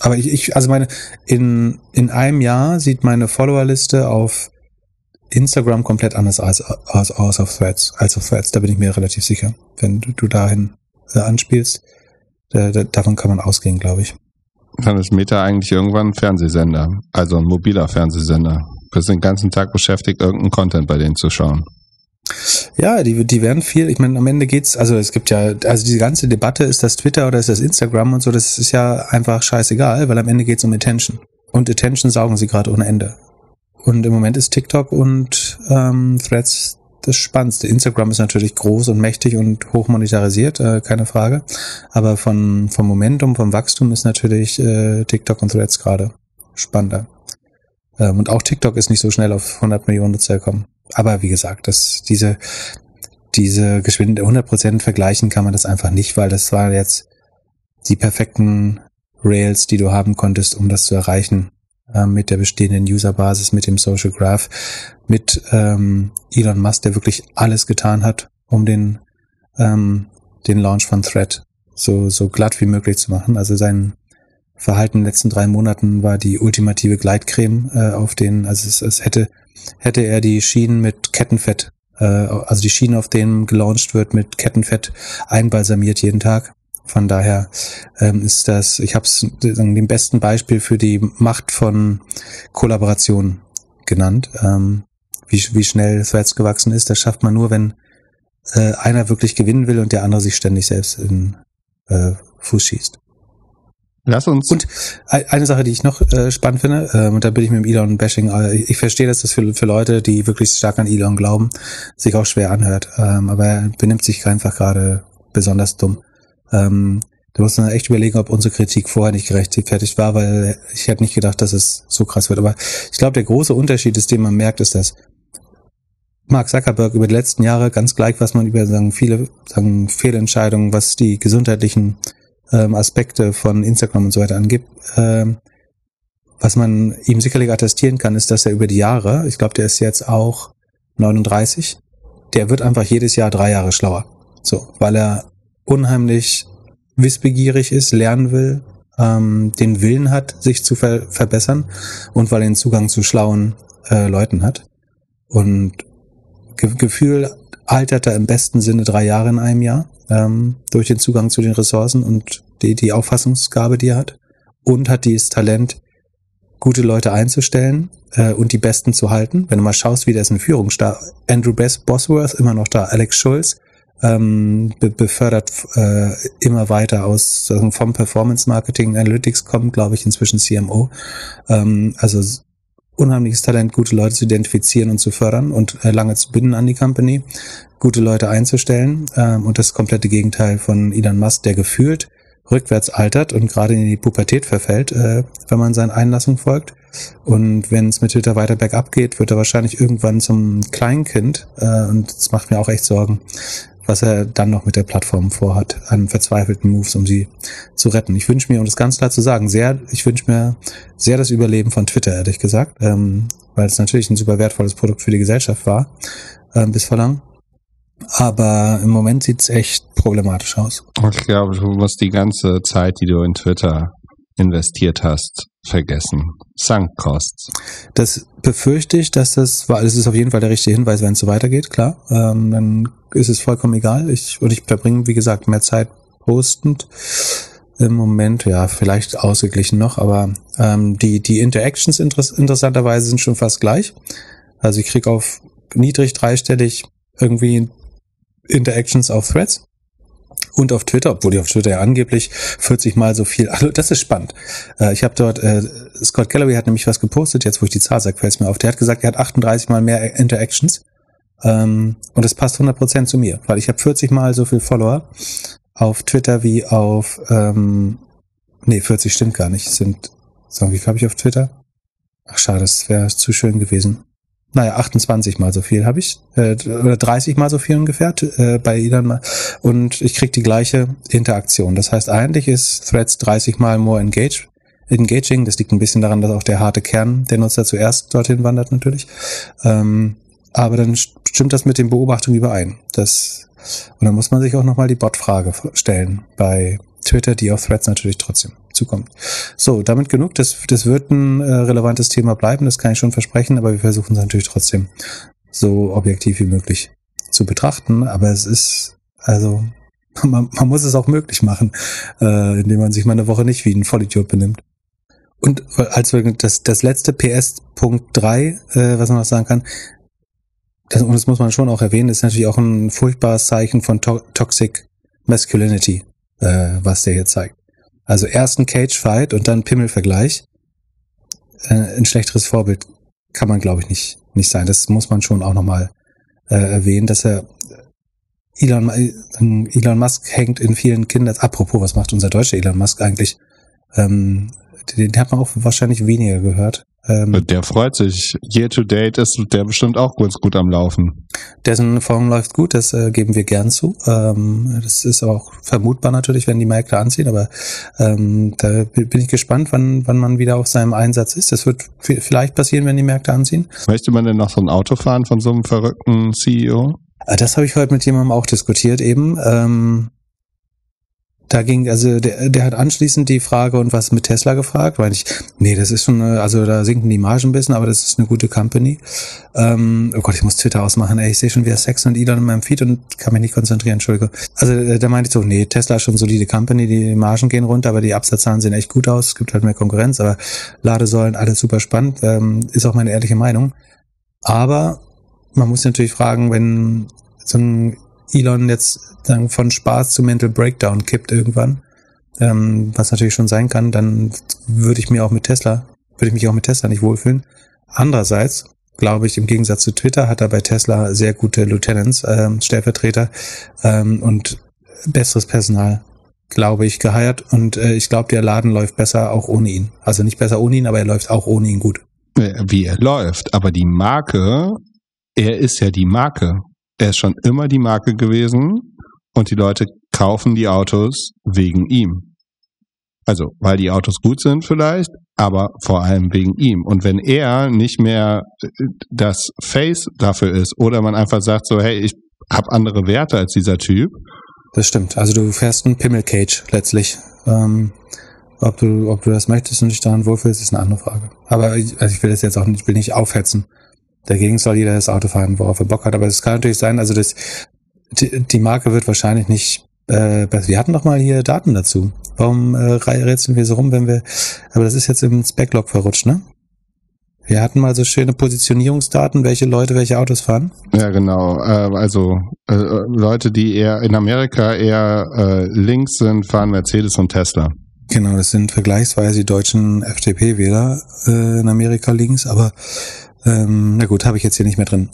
Aber ich, ich also meine, in, in einem Jahr sieht meine Followerliste auf Instagram komplett anders als, als, als auf Threads, als auf Threads. Da bin ich mir relativ sicher. Wenn du, du dahin äh, anspielst, da, da, davon kann man ausgehen, glaube ich. Dann ist Meta eigentlich irgendwann ein Fernsehsender, also ein mobiler Fernsehsender. Du bist den ganzen Tag beschäftigt, irgendeinen Content bei denen zu schauen. Ja, die, die werden viel, ich meine, am Ende geht's, also es gibt ja, also diese ganze Debatte, ist das Twitter oder ist das Instagram und so, das ist ja einfach scheißegal, weil am Ende geht's um Attention. Und Attention saugen sie gerade ohne Ende. Und im Moment ist TikTok und ähm, Threads das Spannendste. Instagram ist natürlich groß und mächtig und hoch monetarisiert, äh, keine Frage. Aber von, vom Momentum, vom Wachstum ist natürlich äh, TikTok und Threads gerade spannender. Ähm, und auch TikTok ist nicht so schnell auf 100 Millionen Nutzer gekommen. Aber wie gesagt, das, diese, diese Geschwindigkeit 100% vergleichen kann man das einfach nicht, weil das war jetzt die perfekten Rails, die du haben konntest, um das zu erreichen äh, mit der bestehenden Userbasis, mit dem Social Graph, mit ähm, Elon Musk, der wirklich alles getan hat, um den, ähm, den Launch von Thread so, so glatt wie möglich zu machen. Also sein Verhalten in den letzten drei Monaten war die ultimative Gleitcreme äh, auf den, also es, es hätte, hätte er die Schienen mit Kettenfett, äh, also die Schienen, auf denen gelauncht wird, mit Kettenfett einbalsamiert jeden Tag. Von daher ähm, ist das, ich habe es dem besten Beispiel für die Macht von Kollaboration genannt. Ähm, wie, wie schnell Threads gewachsen ist, das schafft man nur, wenn äh, einer wirklich gewinnen will und der andere sich ständig selbst in äh, Fuß schießt. Lass uns. Und eine Sache, die ich noch äh, spannend finde, äh, und da bin ich mit dem Elon-Bashing, äh, ich verstehe, dass das für, für Leute, die wirklich stark an Elon glauben, sich auch schwer anhört. Ähm, aber er benimmt sich einfach gerade besonders dumm. Ähm, da muss man echt überlegen, ob unsere Kritik vorher nicht gerechtfertigt war, weil ich hätte nicht gedacht, dass es so krass wird. Aber ich glaube, der große Unterschied ist, den man merkt, ist, dass Mark Zuckerberg über die letzten Jahre ganz gleich, was man über sagen, viele sagen, Fehlentscheidungen, was die gesundheitlichen ähm, Aspekte von Instagram und so weiter angibt, ähm, was man ihm sicherlich attestieren kann, ist, dass er über die Jahre, ich glaube, der ist jetzt auch 39, der wird einfach jedes Jahr drei Jahre schlauer. So, weil er unheimlich wissbegierig ist, lernen will, ähm, den Willen hat, sich zu ver verbessern und weil er den Zugang zu schlauen äh, Leuten hat. Und Ge Gefühl altert er im besten Sinne drei Jahre in einem Jahr ähm, durch den Zugang zu den Ressourcen und die, die Auffassungsgabe, die er hat. Und hat dieses Talent, gute Leute einzustellen äh, und die Besten zu halten. Wenn du mal schaust, wie der ist in Führung Andrew Bess Bosworth immer noch da, Alex Schulz ähm, be befördert äh, immer weiter aus also vom Performance Marketing Analytics kommt, glaube ich, inzwischen CMO. Ähm, also unheimliches Talent, gute Leute zu identifizieren und zu fördern und äh, lange zu binden an die Company, gute Leute einzustellen ähm, und das komplette Gegenteil von Elon Musk, der gefühlt rückwärts altert und gerade in die Pubertät verfällt, äh, wenn man seinen Einlassungen folgt. Und wenn es mit Twitter weiter bergab geht, wird er wahrscheinlich irgendwann zum Kleinkind äh, und das macht mir auch echt Sorgen, was er dann noch mit der Plattform vorhat, an verzweifelten Moves, um sie zu retten. Ich wünsche mir, um das ganz klar zu sagen, sehr, ich wünsche mir sehr das Überleben von Twitter, ehrlich gesagt, ähm, weil es natürlich ein super wertvolles Produkt für die Gesellschaft war, äh, bis vor lang. Aber im Moment sieht es echt problematisch aus. Ich glaube, du musst die ganze Zeit, die du in Twitter investiert hast, vergessen. Sunk Costs. Das befürchte ich, dass das war, es ist auf jeden Fall der richtige Hinweis, wenn es so weitergeht, klar. Ähm, dann ist es vollkommen egal. Ich, und ich verbringe, wie gesagt, mehr Zeit postend. Im Moment, ja, vielleicht ausgeglichen noch, aber ähm, die, die Interactions interess interessanterweise sind schon fast gleich. Also ich krieg auf niedrig dreistellig irgendwie Interactions auf Threads und auf Twitter, obwohl die auf Twitter ja angeblich 40 mal so viel, also das ist spannend. Äh, ich habe dort, äh, Scott Galloway hat nämlich was gepostet, jetzt wo ich die Zahl sage, fällt mir auf. Der hat gesagt, er hat 38 mal mehr Interactions ähm, und das passt 100% zu mir, weil ich habe 40 mal so viel Follower auf Twitter wie auf, ähm, nee, 40 stimmt gar nicht, sind, so, wie viel habe ich auf Twitter? Ach schade, das wäre zu schön gewesen naja, 28 mal so viel habe ich, äh, oder 30 mal so viel ungefähr äh, bei Elon und ich krieg die gleiche Interaktion. Das heißt, eigentlich ist Threads 30 mal more engaged, engaging. Das liegt ein bisschen daran, dass auch der harte Kern der Nutzer zuerst dorthin wandert natürlich. Ähm, aber dann stimmt das mit den Beobachtungen überein. Das, und dann muss man sich auch nochmal die Bot-Frage stellen bei Twitter, die auf Threads natürlich trotzdem zukommt. So, damit genug. Das, das wird ein äh, relevantes Thema bleiben, das kann ich schon versprechen, aber wir versuchen es natürlich trotzdem so objektiv wie möglich zu betrachten. Aber es ist, also, man, man muss es auch möglich machen, äh, indem man sich mal eine Woche nicht wie ein Vollidiot benimmt. Und als wir das, das letzte PS Punkt 3, äh, was man noch sagen kann, das, und das muss man schon auch erwähnen, ist natürlich auch ein furchtbares Zeichen von to Toxic Masculinity, äh, was der hier zeigt. Also erst ein Cage-Fight und dann Pimmelvergleich. Äh, ein schlechteres Vorbild kann man, glaube ich, nicht, nicht sein. Das muss man schon auch nochmal äh, erwähnen, dass er Elon, äh, Elon Musk hängt in vielen Kindern. Apropos, was macht unser deutscher Elon Musk eigentlich? Ähm, den, hat man auch wahrscheinlich weniger gehört. Ähm, der freut sich. Year to date ist der bestimmt auch ganz gut am Laufen. Dessen Form läuft gut, das äh, geben wir gern zu. Ähm, das ist auch vermutbar natürlich, wenn die Märkte anziehen, aber ähm, da bin ich gespannt, wann, wann man wieder auf seinem Einsatz ist. Das wird vielleicht passieren, wenn die Märkte anziehen. Möchte man denn noch so ein Auto fahren von so einem verrückten CEO? Äh, das habe ich heute mit jemandem auch diskutiert eben. Ähm, da ging, also der, der hat anschließend die Frage und was mit Tesla gefragt, weil ich, nee, das ist schon, also da sinken die Margen ein bisschen, aber das ist eine gute Company. Ähm, oh Gott, ich muss Twitter ausmachen, ey, ich sehe schon wieder Sex und Elon in meinem Feed und kann mich nicht konzentrieren, Entschuldige. Also äh, da meinte ich so, nee, Tesla ist schon solide Company, die Margen gehen runter, aber die Absatzzahlen sehen echt gut aus, es gibt halt mehr Konkurrenz, aber Ladesäulen, alles super spannend, ähm, ist auch meine ehrliche Meinung. Aber man muss natürlich fragen, wenn so ein Elon jetzt sagen, von Spaß zu Mental Breakdown kippt irgendwann, ähm, was natürlich schon sein kann, dann würde ich mir auch mit Tesla, würde ich mich auch mit Tesla nicht wohlfühlen. Andererseits glaube ich, im Gegensatz zu Twitter hat er bei Tesla sehr gute Lieutenants, ähm, Stellvertreter ähm, und besseres Personal, glaube ich, geheiert. Und äh, ich glaube, der Laden läuft besser auch ohne ihn. Also nicht besser ohne ihn, aber er läuft auch ohne ihn gut. Wie er läuft. Aber die Marke, er ist ja die Marke. Er ist schon immer die Marke gewesen und die Leute kaufen die Autos wegen ihm. Also, weil die Autos gut sind vielleicht, aber vor allem wegen ihm. Und wenn er nicht mehr äh, das Face dafür ist oder man einfach sagt so, hey, ich habe andere Werte als dieser Typ, Das stimmt. Also du fährst ein Pimmelcage letztlich. Ähm, ob du, ob du das möchtest und dich daran wohlfühlst, ist eine andere Frage. Aber ich, also ich will das jetzt auch nicht, will nicht aufhetzen. Dagegen soll jeder das Auto fahren, worauf er Bock hat. Aber es kann natürlich sein, also das, die, die Marke wird wahrscheinlich nicht äh, wir hatten doch mal hier Daten dazu. Warum äh, rätseln wir so rum, wenn wir, aber das ist jetzt ins Backlog verrutscht, ne? Wir hatten mal so schöne Positionierungsdaten, welche Leute welche Autos fahren. Ja, genau. Äh, also äh, Leute, die eher in Amerika eher äh, links sind, fahren Mercedes und Tesla. Genau, das sind vergleichsweise die deutschen FDP-Wähler äh, in Amerika links, aber ähm, na gut, habe ich jetzt hier nicht mehr drin.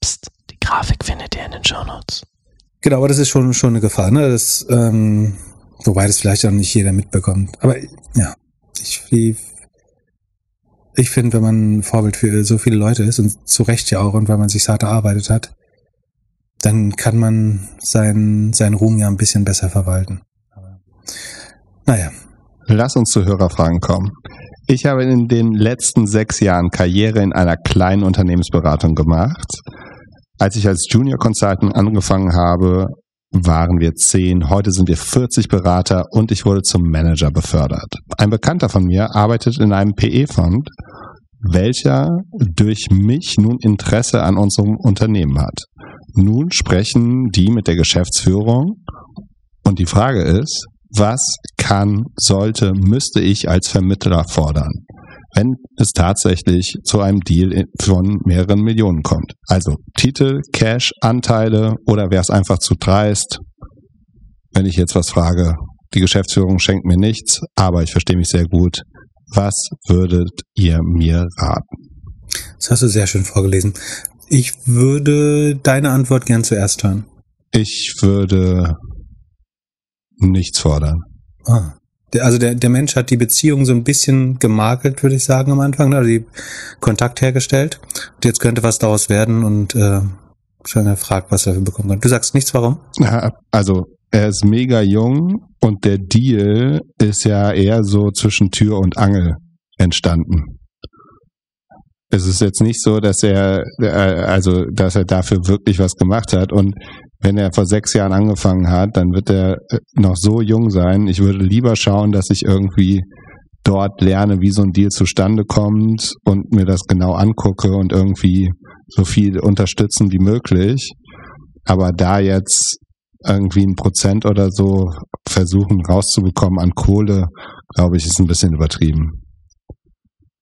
Psst, die Grafik findet ihr in den Show Notes. Genau, aber das ist schon, schon eine Gefahr, ne? Das, ähm, wobei das vielleicht auch nicht jeder mitbekommt. Aber ja, ich, ich, ich finde, wenn man ein Vorbild für so viele Leute ist und zu Recht ja auch und weil man sich hart erarbeitet hat, dann kann man seinen, seinen Ruhm ja ein bisschen besser verwalten. Naja. Lass uns zu Hörerfragen kommen. Ich habe in den letzten sechs Jahren Karriere in einer kleinen Unternehmensberatung gemacht als ich als Junior Consultant angefangen habe, waren wir zehn, heute sind wir 40 Berater und ich wurde zum Manager befördert. Ein Bekannter von mir arbeitet in einem PE-Fond, welcher durch mich nun Interesse an unserem Unternehmen hat. Nun sprechen die mit der Geschäftsführung und die Frage ist, was kann, sollte, müsste ich als Vermittler fordern? wenn es tatsächlich zu einem Deal von mehreren Millionen kommt. Also Titel, Cash, Anteile oder wäre es einfach zu dreist, wenn ich jetzt was frage, die Geschäftsführung schenkt mir nichts, aber ich verstehe mich sehr gut. Was würdet ihr mir raten? Das hast du sehr schön vorgelesen. Ich würde deine Antwort gern zuerst hören. Ich würde nichts fordern. Ah also der, der Mensch hat die Beziehung so ein bisschen gemakelt, würde ich sagen, am Anfang, also die Kontakt hergestellt. Und jetzt könnte was daraus werden und äh, schon er fragt, was er dafür bekommen kann. Du sagst nichts, warum? Ja, also er ist mega jung und der Deal ist ja eher so zwischen Tür und Angel entstanden. Es ist jetzt nicht so, dass er, äh, also, dass er dafür wirklich was gemacht hat und wenn er vor sechs Jahren angefangen hat, dann wird er äh, noch so jung sein. Ich würde lieber schauen, dass ich irgendwie dort lerne, wie so ein Deal zustande kommt und mir das genau angucke und irgendwie so viel unterstützen wie möglich. Aber da jetzt irgendwie ein Prozent oder so versuchen rauszubekommen an Kohle, glaube ich, ist ein bisschen übertrieben.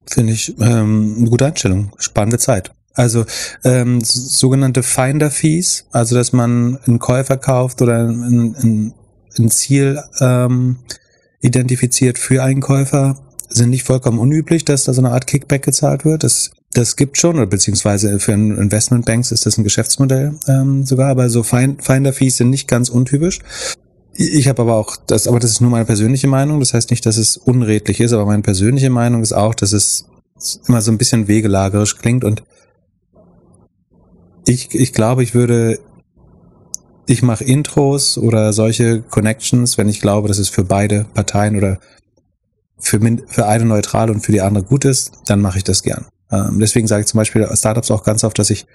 Finde ich ähm, eine gute Einstellung. Spannende Zeit. Also ähm, sogenannte Finder Fees, also dass man einen Käufer kauft oder ein, ein, ein Ziel ähm, identifiziert für einen Käufer, sind nicht vollkommen unüblich, dass da so eine Art Kickback gezahlt wird. Das, das gibt schon, oder beziehungsweise für Investmentbanks ist das ein Geschäftsmodell ähm, sogar, aber so Finder Fees sind nicht ganz untypisch. Ich habe aber auch, das, aber das ist nur meine persönliche Meinung. Das heißt nicht, dass es unredlich ist, aber meine persönliche Meinung ist auch, dass es immer so ein bisschen wegelagerisch klingt und ich, ich glaube, ich würde, ich mache Intros oder solche Connections, wenn ich glaube, dass es für beide Parteien oder für, für eine neutral und für die andere gut ist, dann mache ich das gern. Ähm, deswegen sage ich zum Beispiel Startups auch ganz oft, dass ich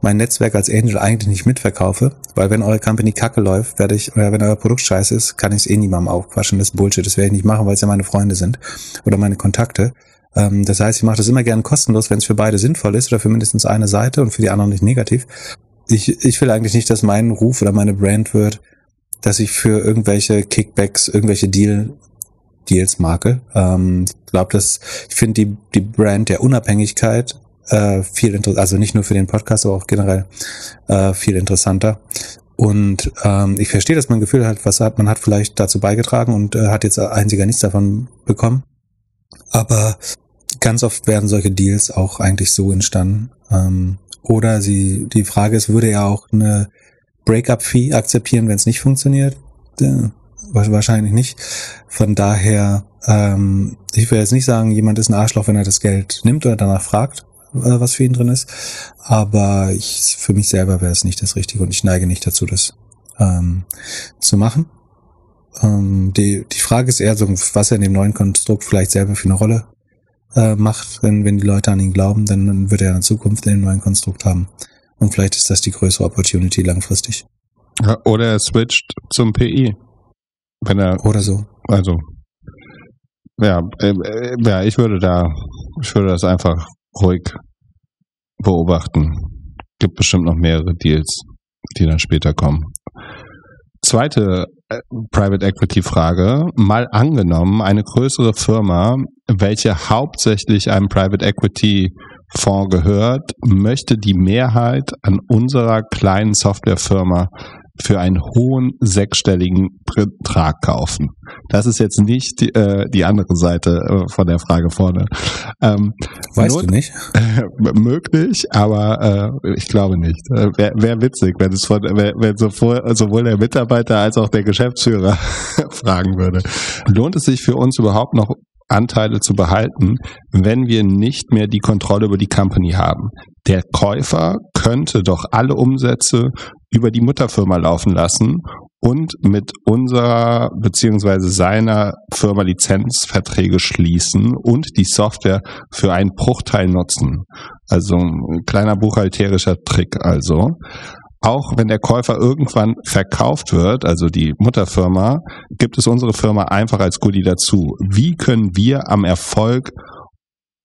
mein Netzwerk als Angel eigentlich nicht mitverkaufe, weil wenn eure Company kacke läuft, werde ich, oder wenn euer Produkt scheiße ist, kann ich es eh niemandem aufquatschen. Das ist Bullshit, das werde ich nicht machen, weil es ja meine Freunde sind oder meine Kontakte. Ähm, das heißt, ich mache das immer gern kostenlos, wenn es für beide sinnvoll ist oder für mindestens eine Seite und für die anderen nicht negativ. Ich, ich will eigentlich nicht, dass mein Ruf oder meine Brand wird, dass ich für irgendwelche Kickbacks, irgendwelche Deal, Deals marke. Ähm, ich glaube, dass ich finde die, die Brand der Unabhängigkeit äh, viel interessanter, also nicht nur für den Podcast, aber auch generell äh, viel interessanter. Und ähm, ich verstehe, dass man Gefühl hat, was hat man hat vielleicht dazu beigetragen und äh, hat jetzt einziger nichts davon bekommen. Aber ganz oft werden solche Deals auch eigentlich so entstanden. Ähm, oder sie, die Frage ist, würde er auch eine Breakup-Fee akzeptieren, wenn es nicht funktioniert? Äh, wahrscheinlich nicht. Von daher, ähm, ich will jetzt nicht sagen, jemand ist ein Arschloch, wenn er das Geld nimmt oder danach fragt, äh, was für ihn drin ist. Aber ich, für mich selber wäre es nicht das Richtige und ich neige nicht dazu, das ähm, zu machen. Ähm, die, die Frage ist eher so, was er in dem neuen Konstrukt vielleicht selber für eine Rolle äh, macht. Wenn, wenn die Leute an ihn glauben, dann wird er eine Zukunft in dem neuen Konstrukt haben. Und vielleicht ist das die größere Opportunity langfristig. Oder er switcht zum PI. Wenn er, Oder so. also, ja, äh, äh, ja, ich würde da, ich würde das einfach ruhig beobachten. Gibt bestimmt noch mehrere Deals, die dann später kommen. Zweite Private Equity Frage. Mal angenommen, eine größere Firma, welche hauptsächlich einem Private Equity Fonds gehört, möchte die Mehrheit an unserer kleinen Softwarefirma für einen hohen sechsstelligen Betrag kaufen. Das ist jetzt nicht die, äh, die andere Seite äh, von der Frage vorne. Ähm, Weißt nur- du nicht? möglich, aber äh, ich glaube nicht. Äh, Wäre wär witzig, wenn es von, wenn, wenn sowohl, sowohl der Mitarbeiter als auch der Geschäftsführer fragen würde. Lohnt es sich für uns überhaupt noch Anteile zu behalten, wenn wir nicht mehr die Kontrolle über die Company haben? Der Käufer könnte doch alle Umsätze über die Mutterfirma laufen lassen und mit unserer beziehungsweise seiner Firma Lizenzverträge schließen und die Software für einen Bruchteil nutzen. Also ein kleiner buchhalterischer Trick also. Auch wenn der Käufer irgendwann verkauft wird, also die Mutterfirma, gibt es unsere Firma einfach als Goodie dazu. Wie können wir am Erfolg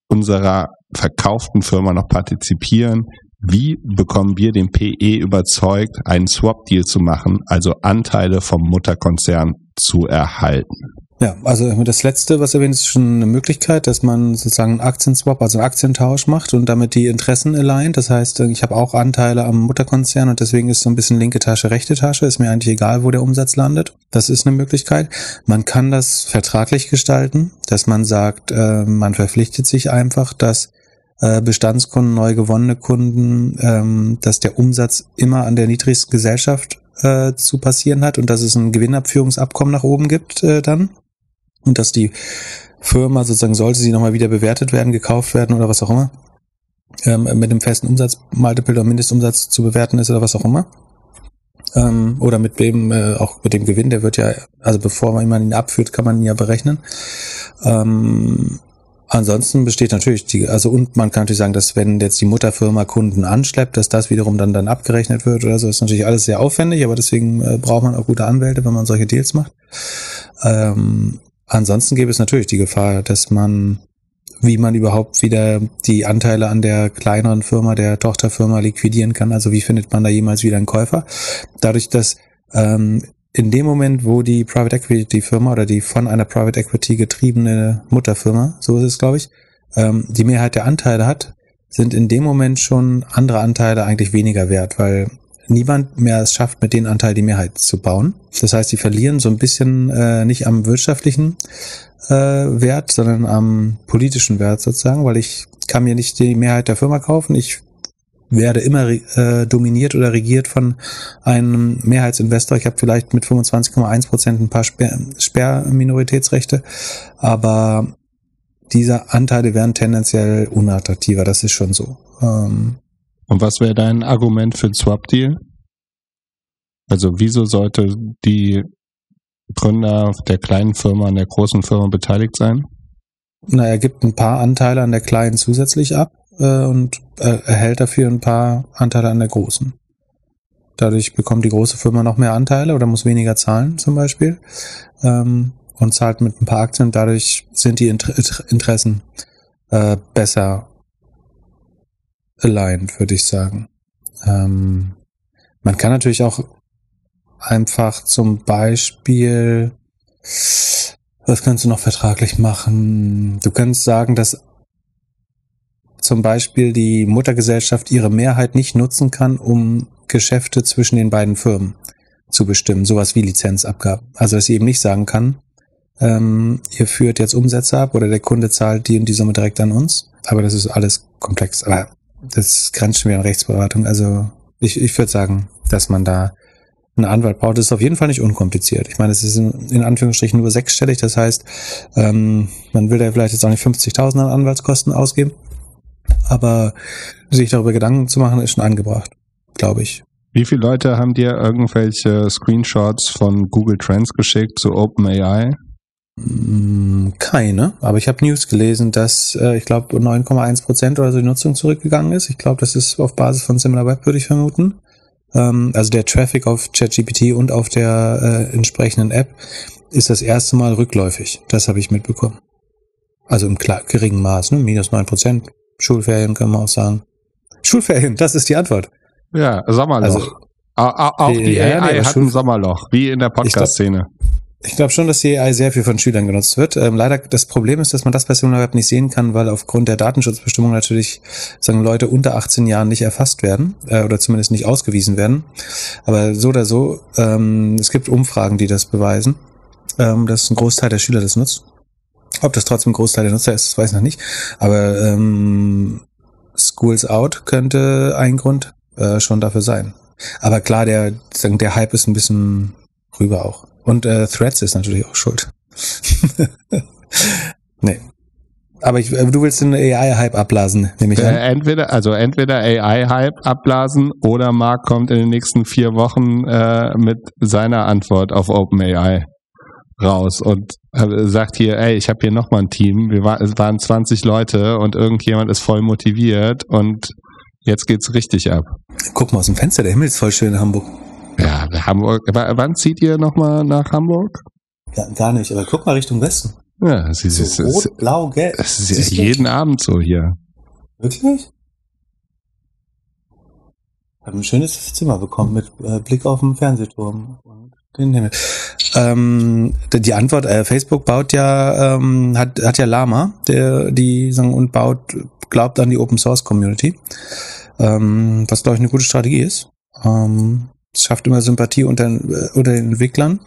unserer verkauften Firma noch partizipieren? Wie bekommen wir den PE überzeugt, einen Swap-Deal zu machen, also Anteile vom Mutterkonzern zu erhalten? Ja, also das letzte, was erwähnt, ist schon eine Möglichkeit, dass man sozusagen einen Aktienswap, also einen Aktientausch macht und damit die Interessen aligned. Das heißt, ich habe auch Anteile am Mutterkonzern und deswegen ist so ein bisschen linke Tasche, rechte Tasche. Ist mir eigentlich egal, wo der Umsatz landet. Das ist eine Möglichkeit. Man kann das vertraglich gestalten, dass man sagt, äh, man verpflichtet sich einfach, dass Bestandskunden, neu gewonnene Kunden, ähm, dass der Umsatz immer an der niedrigsten Gesellschaft äh, zu passieren hat und dass es ein Gewinnabführungsabkommen nach oben gibt äh, dann und dass die Firma sozusagen, sollte sie nochmal wieder bewertet werden, gekauft werden oder was auch immer, ähm, mit dem festen Umsatz, Multiple oder Mindestumsatz zu bewerten ist oder was auch immer. Ähm, oder mit dem, äh, auch mit dem Gewinn, der wird ja, also bevor man ihn abführt, kann man ihn ja berechnen. Ansonsten besteht natürlich die, also und man kann natürlich sagen, dass wenn jetzt die Mutterfirma Kunden anschleppt, dass das wiederum dann dann abgerechnet wird oder so, ist natürlich alles sehr aufwendig, aber deswegen äh, braucht man auch gute Anwälte, wenn man solche Deals macht. Ähm, ansonsten gäbe es natürlich die Gefahr, dass man, wie man überhaupt wieder die Anteile an der kleineren Firma, der Tochterfirma liquidieren kann. Also wie findet man da jemals wieder einen Käufer? Dadurch, dass ähm, in dem Moment, wo die Private Equity Firma oder die von einer Private Equity getriebene Mutterfirma, so ist es, glaube ich, ähm, die Mehrheit der Anteile hat, sind in dem Moment schon andere Anteile eigentlich weniger wert, weil niemand mehr es schafft, mit den Anteil die Mehrheit zu bauen. Das heißt, sie verlieren so ein bisschen äh, nicht am wirtschaftlichen äh, Wert, sondern am politischen Wert sozusagen, weil ich kann mir nicht die Mehrheit der Firma kaufen. Ich werde immer äh, dominiert oder regiert von einem Mehrheitsinvestor. Ich habe vielleicht mit 25,1 Prozent ein paar Sperr- Sperrminoritätsrechte, aber diese Anteile werden tendenziell unattraktiver. Das ist schon so. Ähm, Und was wäre dein Argument für den Swap-Deal? Also wieso sollte die Gründer der kleinen Firma an der großen Firma beteiligt sein? na, er gibt ein paar Anteile an der kleinen zusätzlich ab äh, und äh, erhält dafür ein paar Anteile an der großen. Dadurch bekommt die große Firma noch mehr Anteile oder muss weniger zahlen zum Beispiel ähm, und zahlt mit ein paar Aktien. Dadurch sind die Inter Interessen äh, besser aligned, würde ich sagen. Ähm, man kann natürlich auch einfach zum Beispiel, was kannst du noch vertraglich machen? Du kannst sagen, dass zum Beispiel die Muttergesellschaft ihre Mehrheit nicht nutzen kann, um Geschäfte zwischen den beiden Firmen zu bestimmen, sowas wie Lizenzabgaben. Also dass sie eben nicht sagen kann, ähm, ihr führt jetzt Umsätze ab oder der Kunde zahlt die und die Summe direkt an uns. Aber das ist alles komplex. Aber das grenzt schon wieder an Rechtsberatung. Also ich, ich würde sagen, dass man da einen Anwalt braucht. Das ist auf jeden Fall nicht unkompliziert. Ich meine, es ist in, in Anführungsstrichen nur sechsstellig. Das heißt, ähm, man will ja vielleicht jetzt auch nicht 50.000 an Anwaltskosten ausgeben. Aber sich darüber Gedanken zu machen, ist schon angebracht, glaube ich. Wie viele Leute haben dir irgendwelche Screenshots von Google Trends geschickt zu OpenAI? Mm, Keine, aber ich habe News gelesen, dass äh, ich glaube 9,1 Prozent oder so die Nutzung zurückgegangen ist. Ich glaube, das ist auf Basis von SimilarWeb, würde ich vermuten. ähm, also der Traffic auf ChatGPT und auf der äh, entsprechenden App ist das erste Mal rückläufig. Das habe ich mitbekommen. Also im klar, geringen Maß, ne? minus neun Prozent. Schulferien kann man auch sagen. Schulferien, das ist die Antwort. Ja, Sommerloch. Also, Au- au- auch die Ja, AI nee, hat ein Sommerloch, wie in der Podcast-Szene. Ich glaube schon, dass die AI sehr viel von Schülern genutzt wird. Ähm, leider, das Problem ist, dass man das bei SimilarWeb nicht sehen kann, weil aufgrund der Datenschutzbestimmung natürlich sagen Leute unter 18 Jahren nicht erfasst werden äh, oder zumindest nicht ausgewiesen werden. Aber so oder so, ähm, es gibt Umfragen, die das beweisen, ähm, dass ein Großteil der Schüler das nutzt. Ob das trotzdem ein Großteil der Nutzer ist, weiß ich noch nicht. Aber ähm, Schools Out könnte ein Grund äh, schon dafür sein. Aber klar, der, der Hype ist ein bisschen rüber auch. Und äh, Threads ist natürlich auch schuld. nee. Aber ich, äh, du willst den AI-Hype abblasen, nehme ich Äh, an. entweder, also entweder AI-Hype abblasen oder Mark kommt in den nächsten vier Wochen äh, mit seiner Antwort auf OpenAI raus und äh, sagt hier, ey, ich habe hier nochmal ein Team, wir war, es waren 20 Leute und irgendjemand ist voll motiviert und jetzt geht's richtig ab. Guck mal aus dem Fenster, der Himmel ist voll schön in Hamburg. Ja, Hamburg, wann zieht ihr nochmal nach Hamburg? Ja, gar nicht, aber guck mal Richtung Westen. Ja, es ist, es So ist, rot, blau, gelb. es ist Siehst du? jeden Abend so hier. Wirklich? Ich habe ein schönes Zimmer bekommen mit äh, Blick auf den Fernsehturm den Himmel. Ähm, die Antwort, äh, Facebook baut ja, ähm, hat, hat ja Lama, der die sagen und baut, glaubt an die Open Source Community, ähm, was glaube ich eine gute Strategie ist. Ähm, es schafft immer Sympathie unter, äh, unter den Entwicklern,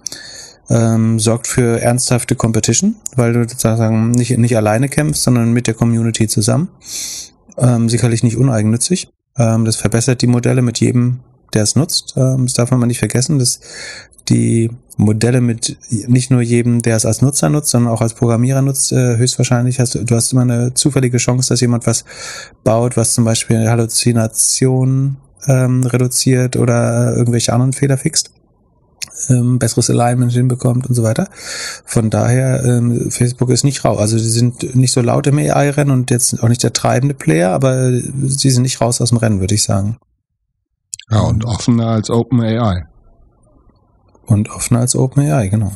ähm, sorgt für ernsthafte Competition, weil du sozusagen nicht, nicht alleine kämpfst, sondern mit der Community zusammen. Ähm, sicherlich nicht uneigennützig. Ähm, das verbessert die Modelle mit jedem, der es nutzt. Ähm, das darf man mal nicht vergessen, dass die Modelle mit nicht nur jedem, der es als Nutzer nutzt, sondern auch als Programmierer nutzt, äh, höchstwahrscheinlich hast du, du hast immer eine zufällige Chance, dass jemand was baut, was zum Beispiel Halluzination ähm, reduziert oder irgendwelche anderen Fehler fixt ähm, besseres Alignment hinbekommt und so weiter. Von daher, ähm, Facebook ist nicht raus. Also sie sind nicht so laut im AI-Rennen und jetzt auch nicht der treibende Player, aber sie sind nicht raus aus dem Rennen, würde ich sagen. Ja, und offener als OpenAI. Und offener als OpenAI, genau.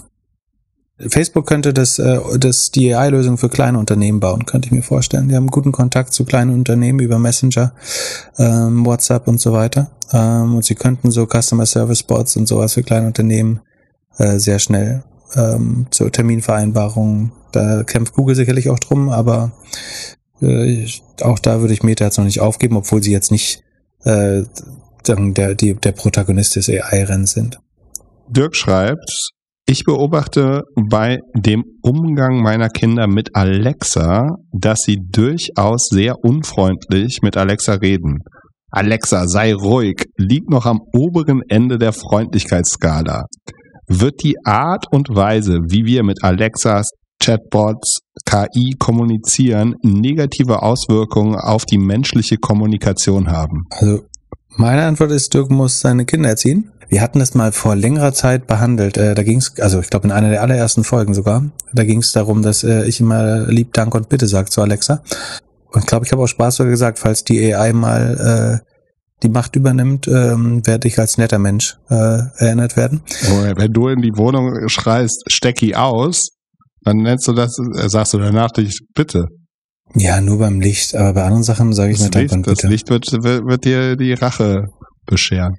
Facebook könnte das, äh, das die AI-Lösung für kleine Unternehmen bauen, könnte ich mir vorstellen. Die haben guten Kontakt zu kleinen Unternehmen über Messenger, ähm, WhatsApp und so weiter. Ähm, und sie könnten so Customer Service Bots und sowas für kleine Unternehmen äh, sehr schnell ähm, zur Terminvereinbarung. Da kämpft Google sicherlich auch drum, aber äh, auch da würde ich Meta jetzt noch nicht aufgeben, obwohl sie jetzt nicht äh, der, die, der Protagonist des AI-Rennens sind. Dirk schreibt, ich beobachte bei dem Umgang meiner Kinder mit Alexa, dass sie durchaus sehr unfreundlich mit Alexa reden. Alexa, sei ruhig, liegt noch am oberen Ende der Freundlichkeitsskala. Wird die Art und Weise, wie wir mit Alexas, Chatbots, KI kommunizieren, negative Auswirkungen auf die menschliche Kommunikation haben? Also meine Antwort ist, Dirk muss seine Kinder erziehen. Wir hatten das mal vor längerer Zeit behandelt. Äh, da ging es, also ich glaube in einer der allerersten Folgen sogar, da ging es darum, dass äh, ich immer lieb, Dank und Bitte sage zu Alexa. Und ich glaube, ich habe auch Spaß sogar gesagt, falls die AI mal äh, die Macht übernimmt, ähm, werde ich als netter Mensch äh, erinnert werden. Wenn du in die Wohnung schreist, Stecki aus, dann nennst du das, äh, sagst du danach dich, bitte. Ja, nur beim Licht, aber bei anderen Sachen sage ich Das mir Dank Licht, und das Bitte. Licht wird, wird, wird dir die Rache bescheren.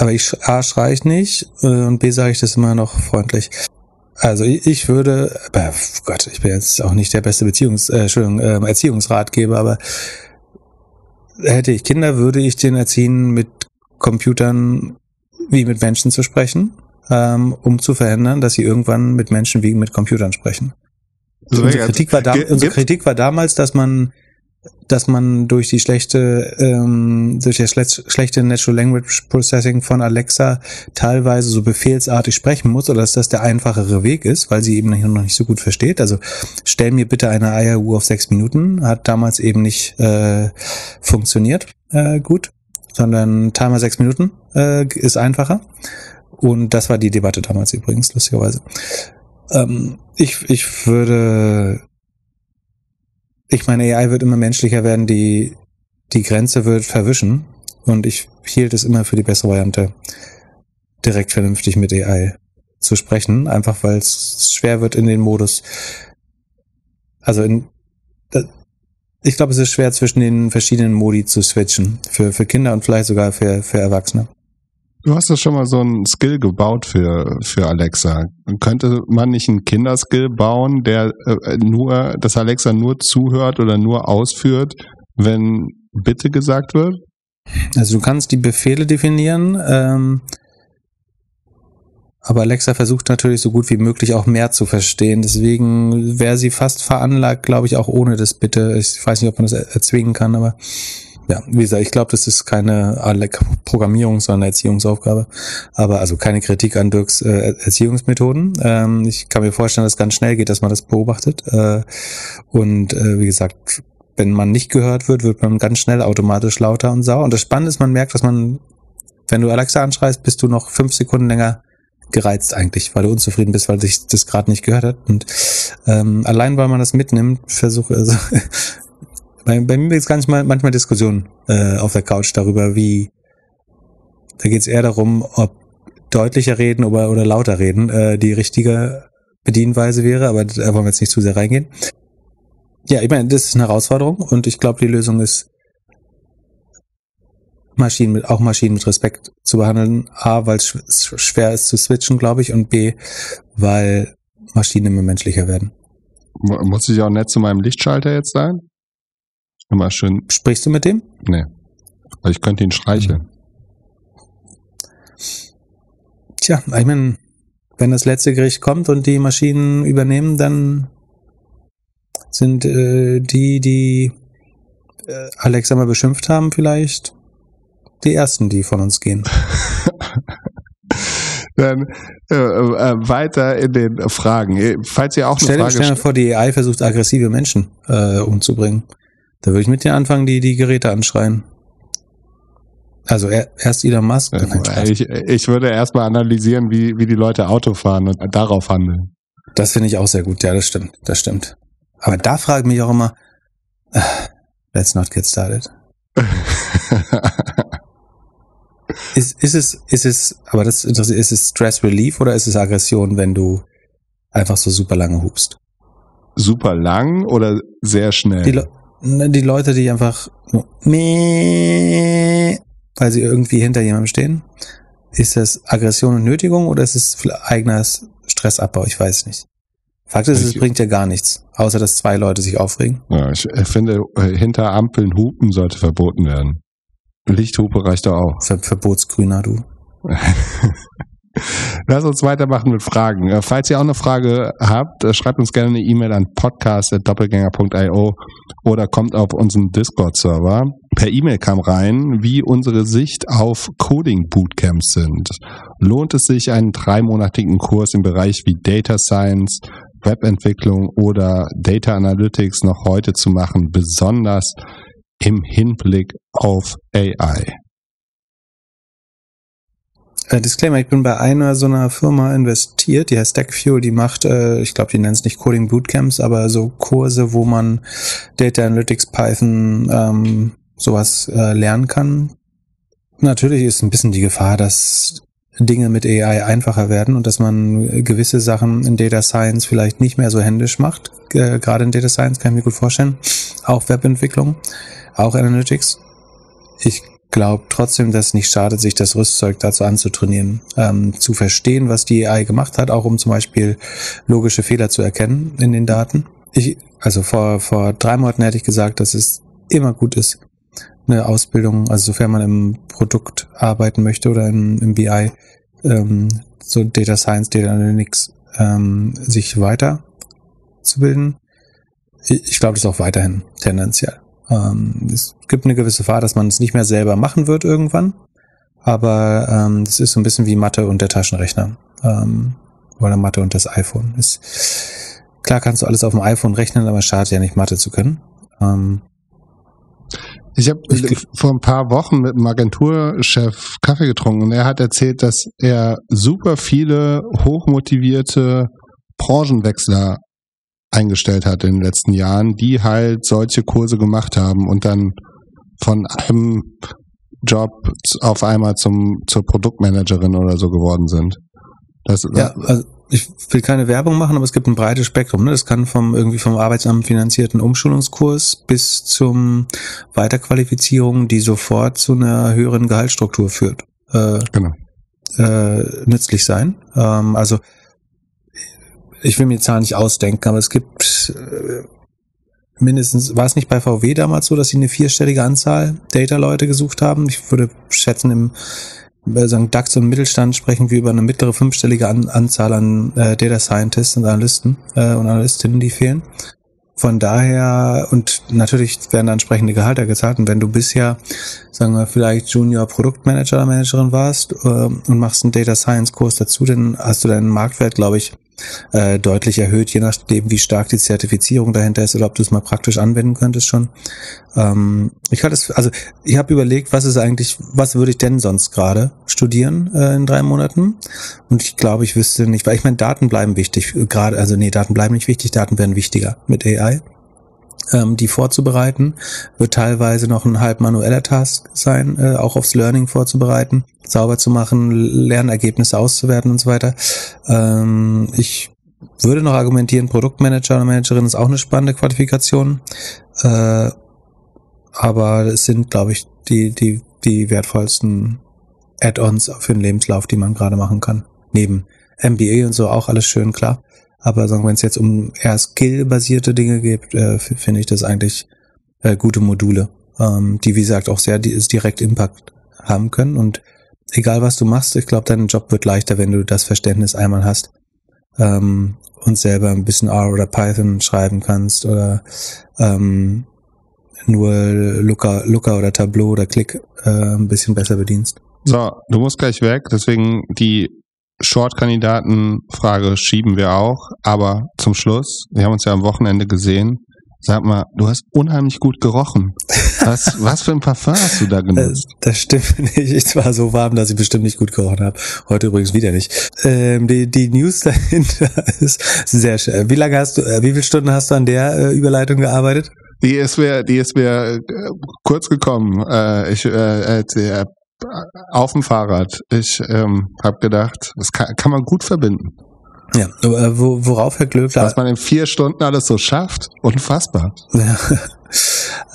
Aber ich A schrei ich nicht äh, und B sage ich das immer noch freundlich. Also ich, würde, aber Gott, ich bin jetzt auch nicht der beste Beziehungs, äh, Entschuldigung, ähm, Erziehungsratgeber, aber hätte ich Kinder, würde ich den erziehen, mit Computern wie mit Menschen zu sprechen, ähm, um zu verhindern, dass sie irgendwann mit Menschen wie mit Computern sprechen. Das unsere, wär- Kritik war da, unsere Kritik war damals, dass man, dass man durch die schlechte, ähm, durch das schle- schlechte Natural Language Processing von Alexa teilweise so befehlsartig sprechen muss oder dass das der einfachere Weg ist, weil sie eben noch nicht so gut versteht. Also stell mir bitte eine IAU auf sechs Minuten, hat damals eben nicht äh, funktioniert äh, gut, sondern Timer sechs Minuten äh, ist einfacher. Und das war die Debatte damals übrigens, lustigerweise. Ähm, ich, ich würde, ich meine, AI wird immer menschlicher werden, die, die Grenze wird verwischen. Und ich hielt es immer für die bessere Variante, direkt vernünftig mit AI zu sprechen, einfach weil es schwer wird in den Modus. Also in, ich glaube, es ist schwer zwischen den verschiedenen Modi zu switchen. Für, für Kinder und vielleicht sogar für, für Erwachsene. Du hast doch schon mal so ein Skill gebaut für, für Alexa. Könnte man nicht einen Kinderskill bauen, der äh, nur, dass Alexa nur zuhört oder nur ausführt, wenn Bitte gesagt wird? Also du kannst die Befehle definieren, ähm, aber Alexa versucht natürlich so gut wie möglich auch mehr zu verstehen. Deswegen wäre sie fast veranlagt, glaube ich, auch ohne das Bitte. Ich weiß nicht, ob man das erzwingen kann, aber ja, wie gesagt, ich glaube, das ist keine Programmierung, sondern Erziehungsaufgabe. Aber also keine Kritik an Dirks äh, Erziehungsmethoden. Ähm, ich kann mir vorstellen, dass es ganz schnell geht, dass man das beobachtet. Äh, und äh, wie gesagt, wenn man nicht gehört wird, wird man ganz schnell automatisch lauter und sauer. Und das Spannende ist, man merkt, dass man, wenn du Alexa anschreist, bist du noch fünf Sekunden länger gereizt eigentlich, weil du unzufrieden bist, weil sich das gerade nicht gehört hat. Und ähm, allein weil man das mitnimmt, versuche also bei, bei mir gibt es mal manchmal Diskussionen äh, auf der Couch darüber, wie da geht es eher darum, ob deutlicher reden oder, oder lauter reden äh, die richtige Bedienweise wäre, aber da wollen wir jetzt nicht zu sehr reingehen. Ja, ich meine, das ist eine Herausforderung und ich glaube, die Lösung ist, Maschinen mit, auch Maschinen mit Respekt zu behandeln. A, weil es schwer ist zu switchen, glaube ich, und B, weil Maschinen immer menschlicher werden. Muss ich auch nett zu meinem Lichtschalter jetzt sein? Immer schön. Sprichst du mit dem? Nee. Aber ich könnte ihn streicheln. Tja, ich meine, wenn das letzte Gericht kommt und die Maschinen übernehmen, dann sind äh, die, die äh, Alexa mal beschimpft haben, vielleicht die ersten, die von uns gehen. Dann äh, äh, weiter in den Fragen. Falls ihr auch eine stell, Frage stell dir vor, die AI versucht aggressive Menschen äh, umzubringen. Da würde ich mit dir anfangen, die die Geräte anschreien. Also er, erst Elon Musk. Äh, ich, ich würde erstmal analysieren, wie, wie die Leute Auto fahren und darauf handeln. Das finde ich auch sehr gut. Ja, das stimmt. Das stimmt. Aber da frage ich mich auch immer, uh, let's not get started. ist, ist es, ist es, aber das interessiert, ist es Stress Relief oder ist es Aggression, wenn du einfach so super lange hupst? Super lang oder sehr schnell? Die, ne, die Leute, die einfach nur weil sie irgendwie hinter jemandem stehen. Ist das Aggression und Nötigung oder ist es eigener Stressabbau? Ich weiß nicht. Fakt ist, es bringt ja gar nichts, außer dass zwei Leute sich aufregen. Ja, ich finde, äh, hinter Ampeln hupen sollte verboten werden. Lichthupe reicht doch auch. Ver Verbotsgrüner, du. Lass uns weitermachen mit Fragen. Äh, falls ihr auch eine Frage habt, äh, schreibt uns gerne eine E-Mail an podcast.doppelgänger.io oder kommt auf unseren Discord-Server. Per E-Mail kam rein, wie unsere Sicht auf Coding-Bootcamps sind. Lohnt es sich, einen dreimonatigen Kurs im Bereich wie Data Science, Webentwicklung oder Data Analytics noch heute zu machen, besonders im Hinblick auf AI? Äh, Disclaimer, ich bin bei einer so einer Firma investiert, die heißt Stackfuel, die macht, äh, ich glaube, die nennt es nicht Coding Bootcamps, aber so Kurse, wo man Data Analytics, Python, ähm, sowas äh, lernen kann. Natürlich ist ein bisschen die Gefahr, dass Dinge mit AI einfacher werden und dass man gewisse Sachen in Data Science vielleicht nicht mehr so händisch macht. Äh, Gerade in Data Science kann ich mir gut vorstellen. Auch Webentwicklung, auch Analytics. Ich glaube trotzdem, dass es nicht schadet, sich das Rüstzeug dazu anzutrainieren, ähm, zu verstehen, was die AI gemacht hat, auch um zum Beispiel logische Fehler zu erkennen in den Daten. Ich, also vor, vor drei Monaten hätte ich gesagt, dass es immer gut ist, eine Ausbildung, also sofern man im Produkt arbeiten möchte oder im, im BI, ähm, so Data Science, Data Analytics, ähm, sich weiter zu bilden. Ich, ich glaube, das ist auch weiterhin tendenziell. Ähm, es gibt eine gewisse Gefahr, dass man es nicht mehr selber machen wird irgendwann. Aber ähm, das ist so ein bisschen wie Mathe und der Taschenrechner. Ähm, oder Mathe und das iPhone. Ist, klar kannst du alles auf dem iPhone rechnen, aber es schadet ja nicht, Mathe zu können. Ähm, ich habe vor ein paar Wochen mit einem Agenturchef Kaffee getrunken und er hat erzählt, dass er super viele hochmotivierte Branchenwechsler eingestellt hat in den letzten Jahren, die halt solche Kurse gemacht haben und dann von einem Job auf einmal zum zur Produktmanagerin oder so geworden sind. Das, ja, also ich will keine Werbung machen, aber es gibt ein breites Spektrum. Ne? Das kann vom irgendwie vom Arbeitsamt finanzierten Umschulungskurs bis zum Weiterqualifizierung, die sofort zu einer höheren Gehaltsstruktur führt. Äh, genau. Äh, nützlich sein. Ähm, also ich will mir Zahlen nicht ausdenken, aber es gibt äh, mindestens, war es nicht bei VW damals so, dass sie eine vierstellige Anzahl Data-Leute gesucht haben? Ich würde schätzen, im sagen DAX und Mittelstand sprechen wir über eine mittlere fünfstellige An Anzahl an äh, Data Scientists und Analysten äh, und Analystinnen, die fehlen. Von daher, und natürlich werden da entsprechende Gehalter gezahlt. Und wenn du bisher, sagen wir, vielleicht Junior Produktmanager oder Managerin warst äh, und machst einen Data Science Kurs dazu, dann hast du deinen Marktwert, glaube ich, äh, deutlich erhöht, je nachdem, wie stark die Zertifizierung dahinter ist oder ob du es mal praktisch anwenden könntest schon. Ähm, ich hatte es, also ich habe überlegt, was ist eigentlich, was würde ich denn sonst gerade studieren äh, in drei Monaten? Und ich glaube, ich wüsste nicht, weil ich meine, Daten bleiben wichtig, gerade, also nee, Daten bleiben nicht wichtig, Daten werden wichtiger mit AI ähm, die vorzubereiten. Wird teilweise noch ein halb manueller Task sein, äh, auch aufs Learning vorzubereiten, sauber zu machen, Lernergebnisse auszuwerten und so weiter. Ähm, ich würde noch argumentieren, Produktmanager oder Managerin ist auch eine spannende Qualifikation. Äh, aber es sind, glaube ich, die, die, die wertvollsten Add-ons für den Lebenslauf, die man gerade machen kann. Neben MBA und so auch alles schön, klar. Aber wenn es jetzt um eher Skill-basierte Dinge geht, äh, finde ich das eigentlich äh, gute Module, ähm, die wie gesagt auch sehr direkt Impact haben können. Und egal was du machst, ich glaube, dein Job wird leichter, wenn du das Verständnis einmal hast ähm, und selber ein bisschen R oder Python schreiben kannst oder ähm, nur Looker, Looker oder Tableau oder Click äh, ein bisschen besser bedienst. So, du musst gleich weg, deswegen die Short-Kandidaten-Frage schieben wir auch, aber zum Schluss, wir haben uns ja am Wochenende gesehen. Sag mal, du hast unheimlich gut gerochen. Was, was für ein Parfum hast du da genutzt? Das, das stimmt nicht. Ich war so warm, dass ich bestimmt nicht gut gerochen habe. Heute übrigens wieder nicht. Ähm, die, die News dahinter ist sehr schön. Wie lange hast du, äh, wie viele Stunden hast du an der äh, Überleitung gearbeitet? Die ist mir, die ist mir äh, kurz gekommen. Äh, ich äh, äh, auf dem Fahrrad. Ich ähm, habe gedacht, das kann, kann man gut verbinden. Ja, äh, wo, worauf Herr Glöckler... Was man in vier Stunden alles so schafft, unfassbar. Ja.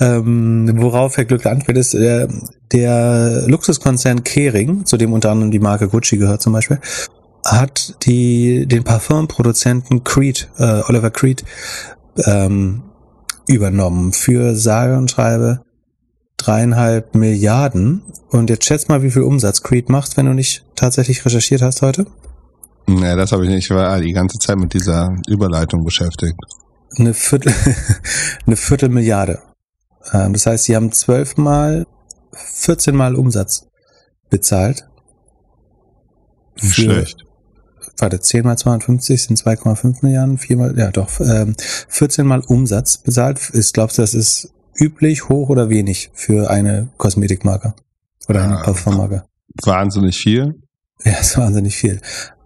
ähm, worauf Herr Glöckler anspielt, ist der, der Luxuskonzern Kering, zu dem unter anderem die Marke Gucci gehört zum Beispiel, hat die, den Parfumproduzenten Creed, äh, Oliver Creed, ähm, übernommen für sage und schreibe dreieinhalb Milliarden. Und jetzt schätz mal, wie viel Umsatz Creed macht, wenn du nicht tatsächlich recherchiert hast heute. Nee, das habe ich nicht. Ich war die ganze Zeit mit dieser Überleitung beschäftigt. Eine Viertel, eine Viertelmilliarde. Ähm, das heißt, sie haben zwölfmal, 14 Mal Umsatz bezahlt. Nicht schlecht. Warte, 10 mal 250 sind 2,5 Milliarden, 4 mal, ja doch, ähm, 14 mal Umsatz bezahlt. Ist, glaubst du, das ist üblich, hoch oder wenig für eine Kosmetikmarke oder eine ja, Parfummarke? Wahnsinnig viel. Ja, ist wahnsinnig viel.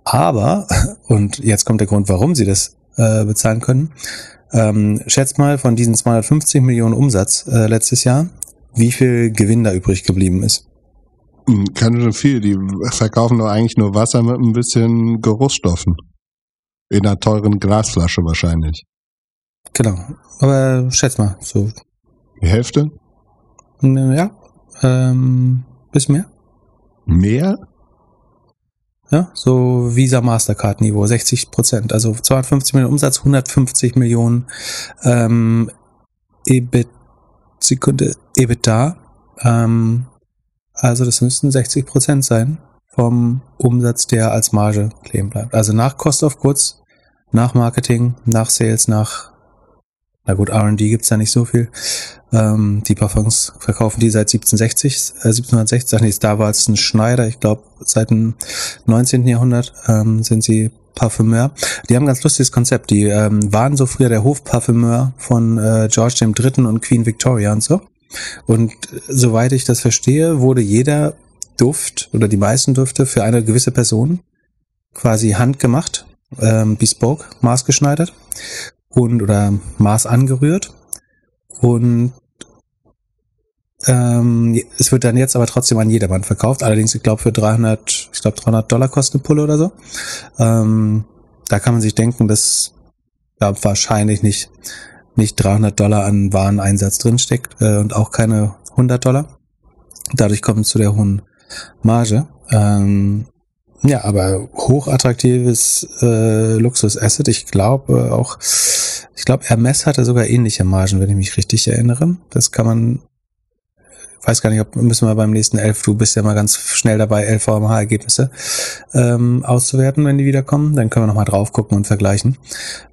Aber, und jetzt kommt der Grund, warum sie das äh, bezahlen können, ähm, schätzt mal von diesen 250 Millionen Umsatz äh, letztes Jahr, wie viel Gewinn da übrig geblieben ist. Hm, Keine schon viel. Die verkaufen doch eigentlich nur Wasser mit ein bisschen Geruchsstoffen. In einer teuren Glasflasche wahrscheinlich. Genau. Aber schätz mal, so die Hälfte? Ja, ähm, bis mehr. Mehr? Ja, so Visa Mastercard Niveau, 60 Prozent, also 250 Millionen Umsatz, 150 Millionen ähm, EBIT, Sekunde, EBITDA. Ähm, also das müssten 60 Prozent sein vom Umsatz, der als Marge kleben bleibt. Also nach Cost of Goods, nach Marketing, nach Sales, nach na gut, R&D gibt's da nicht so viel. Ähm, die Parfums verkaufen die seit 1760, äh, 1760. Nee, da war es ein Schneider. Ich glaube, seit dem 19. Jahrhundert ähm, sind sie Parfümeur. Die haben ein ganz lustiges Konzept. Die ähm, waren so früher der Hofparfümeur von äh, George III. und Queen Victoria und so. Und soweit ich das verstehe, wurde jeder Duft oder die meisten Düfte für eine gewisse Person quasi handgemacht, ähm, bespoke, maßgeschneidert und oder Maß angerührt und Ähm, es wird dann jetzt aber trotzdem an jedermann verkauft. Allerdings, ich glaube, für 300, ich glaube, 300 Dollar kostet eine Pulle oder so. Ähm, da kann man sich denken, dass da wahrscheinlich nicht, nicht 300 Dollar an Wareneinsatz drinsteckt äh, und auch keine 100 Dollar. Dadurch kommt es zu der hohen Marge. Ähm, ja, aber hochattraktives äh, Luxus-Asset. Ich glaube äh, auch, ich glaube, Hermes hatte sogar ähnliche Margen, wenn ich mich richtig erinnere. Das kann man weiß gar nicht, ob müssen wir beim nächsten Elf, du bist ja mal ganz schnell dabei, LVMH-Ergebnisse ähm, auszuwerten, wenn die wiederkommen. Dann können wir nochmal drauf gucken und vergleichen.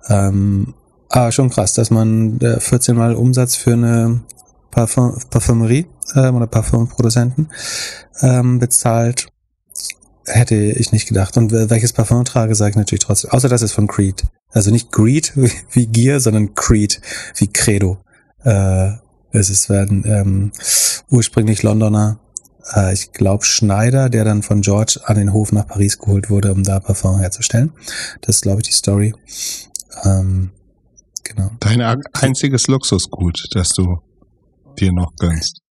Ähm, aber schon krass, dass man äh, 14 Mal Umsatz für eine Parfum Parfümerie äh, oder Parfumproduzenten ähm, bezahlt. Hätte ich nicht gedacht. Und welches Parfum trage, sage ich natürlich trotzdem. Außer das ist von Creed. Also nicht Greed wie, Gier, sondern Creed wie Credo. Äh, es ist werden ähm, ursprünglich Londoner, äh, ich glaube Schneider, der dann von George an den Hof nach Paris geholt wurde, um da Parfum herzustellen. Das ist, glaube ich, die Story. Ähm, genau. Dein einziges Luxusgut, das du dir noch gönnst.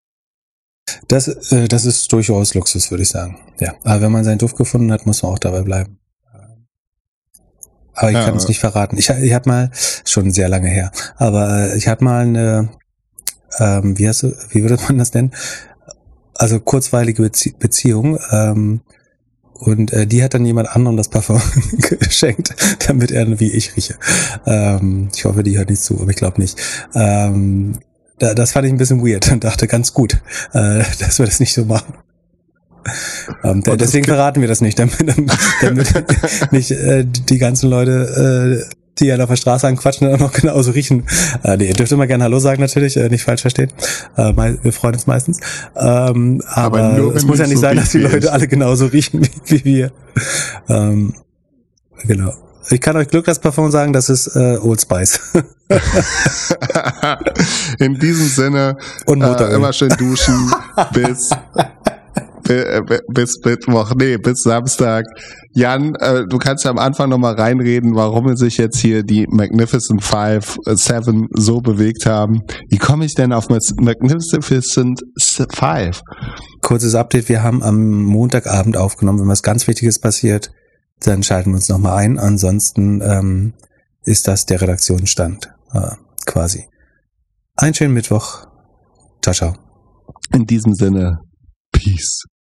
Das, äh, das ist durchaus Luxus, würde ich sagen. Ja, aber wenn man seinen Duft gefunden hat, muss man auch dabei bleiben. Aber ich ja, kann es nicht verraten. Ich, ich hatte mal, schon sehr lange her, aber äh, ich hatte mal eine ähm, wie, hast du, wie würde man das nennen? Also kurzweilige Bezie Beziehung. Ähm, und äh, die hat dann jemand anderem das Parfum geschenkt, damit er wie ich rieche. Ähm, ich hoffe, die hört nicht zu, aber ich glaube nicht. Ähm, da, das fand ich ein bisschen weird und dachte ganz gut, äh, dass wir das nicht so machen. Ähm, deswegen verraten wir das nicht, damit, damit nicht äh, die ganzen Leute äh, die ja auf der Straße anquatschen und auch noch genauso riechen. Äh, nee, ihr dürft immer gerne Hallo sagen natürlich, äh, nicht falsch verstehen. Äh, wir freuen uns meistens. Ähm, aber, aber es muss ja nicht so sein, dass die Leute alle genauso riechen wie, wie wir. Ähm, genau. Ich kann euch Glück das Parfum sagen, das ist äh, Old Spice. In diesem Sinne, äh, immer schön duschen bis äh, bis Mittwoch, nee, bis Samstag. Jan, äh, du kannst ja am Anfang nochmal reinreden, warum sich jetzt hier die Magnificent Five, äh, Seven so bewegt haben. Wie komme ich denn auf Magnificent Five? Kurzes Update, wir haben am Montagabend aufgenommen. Wenn was ganz Wichtiges passiert, dann schalten wir uns nochmal ein. Ansonsten ähm, ist das der Redaktionsstand äh, quasi. Einen schönen Mittwoch. Ciao, ciao. In diesem Sinne, Peace.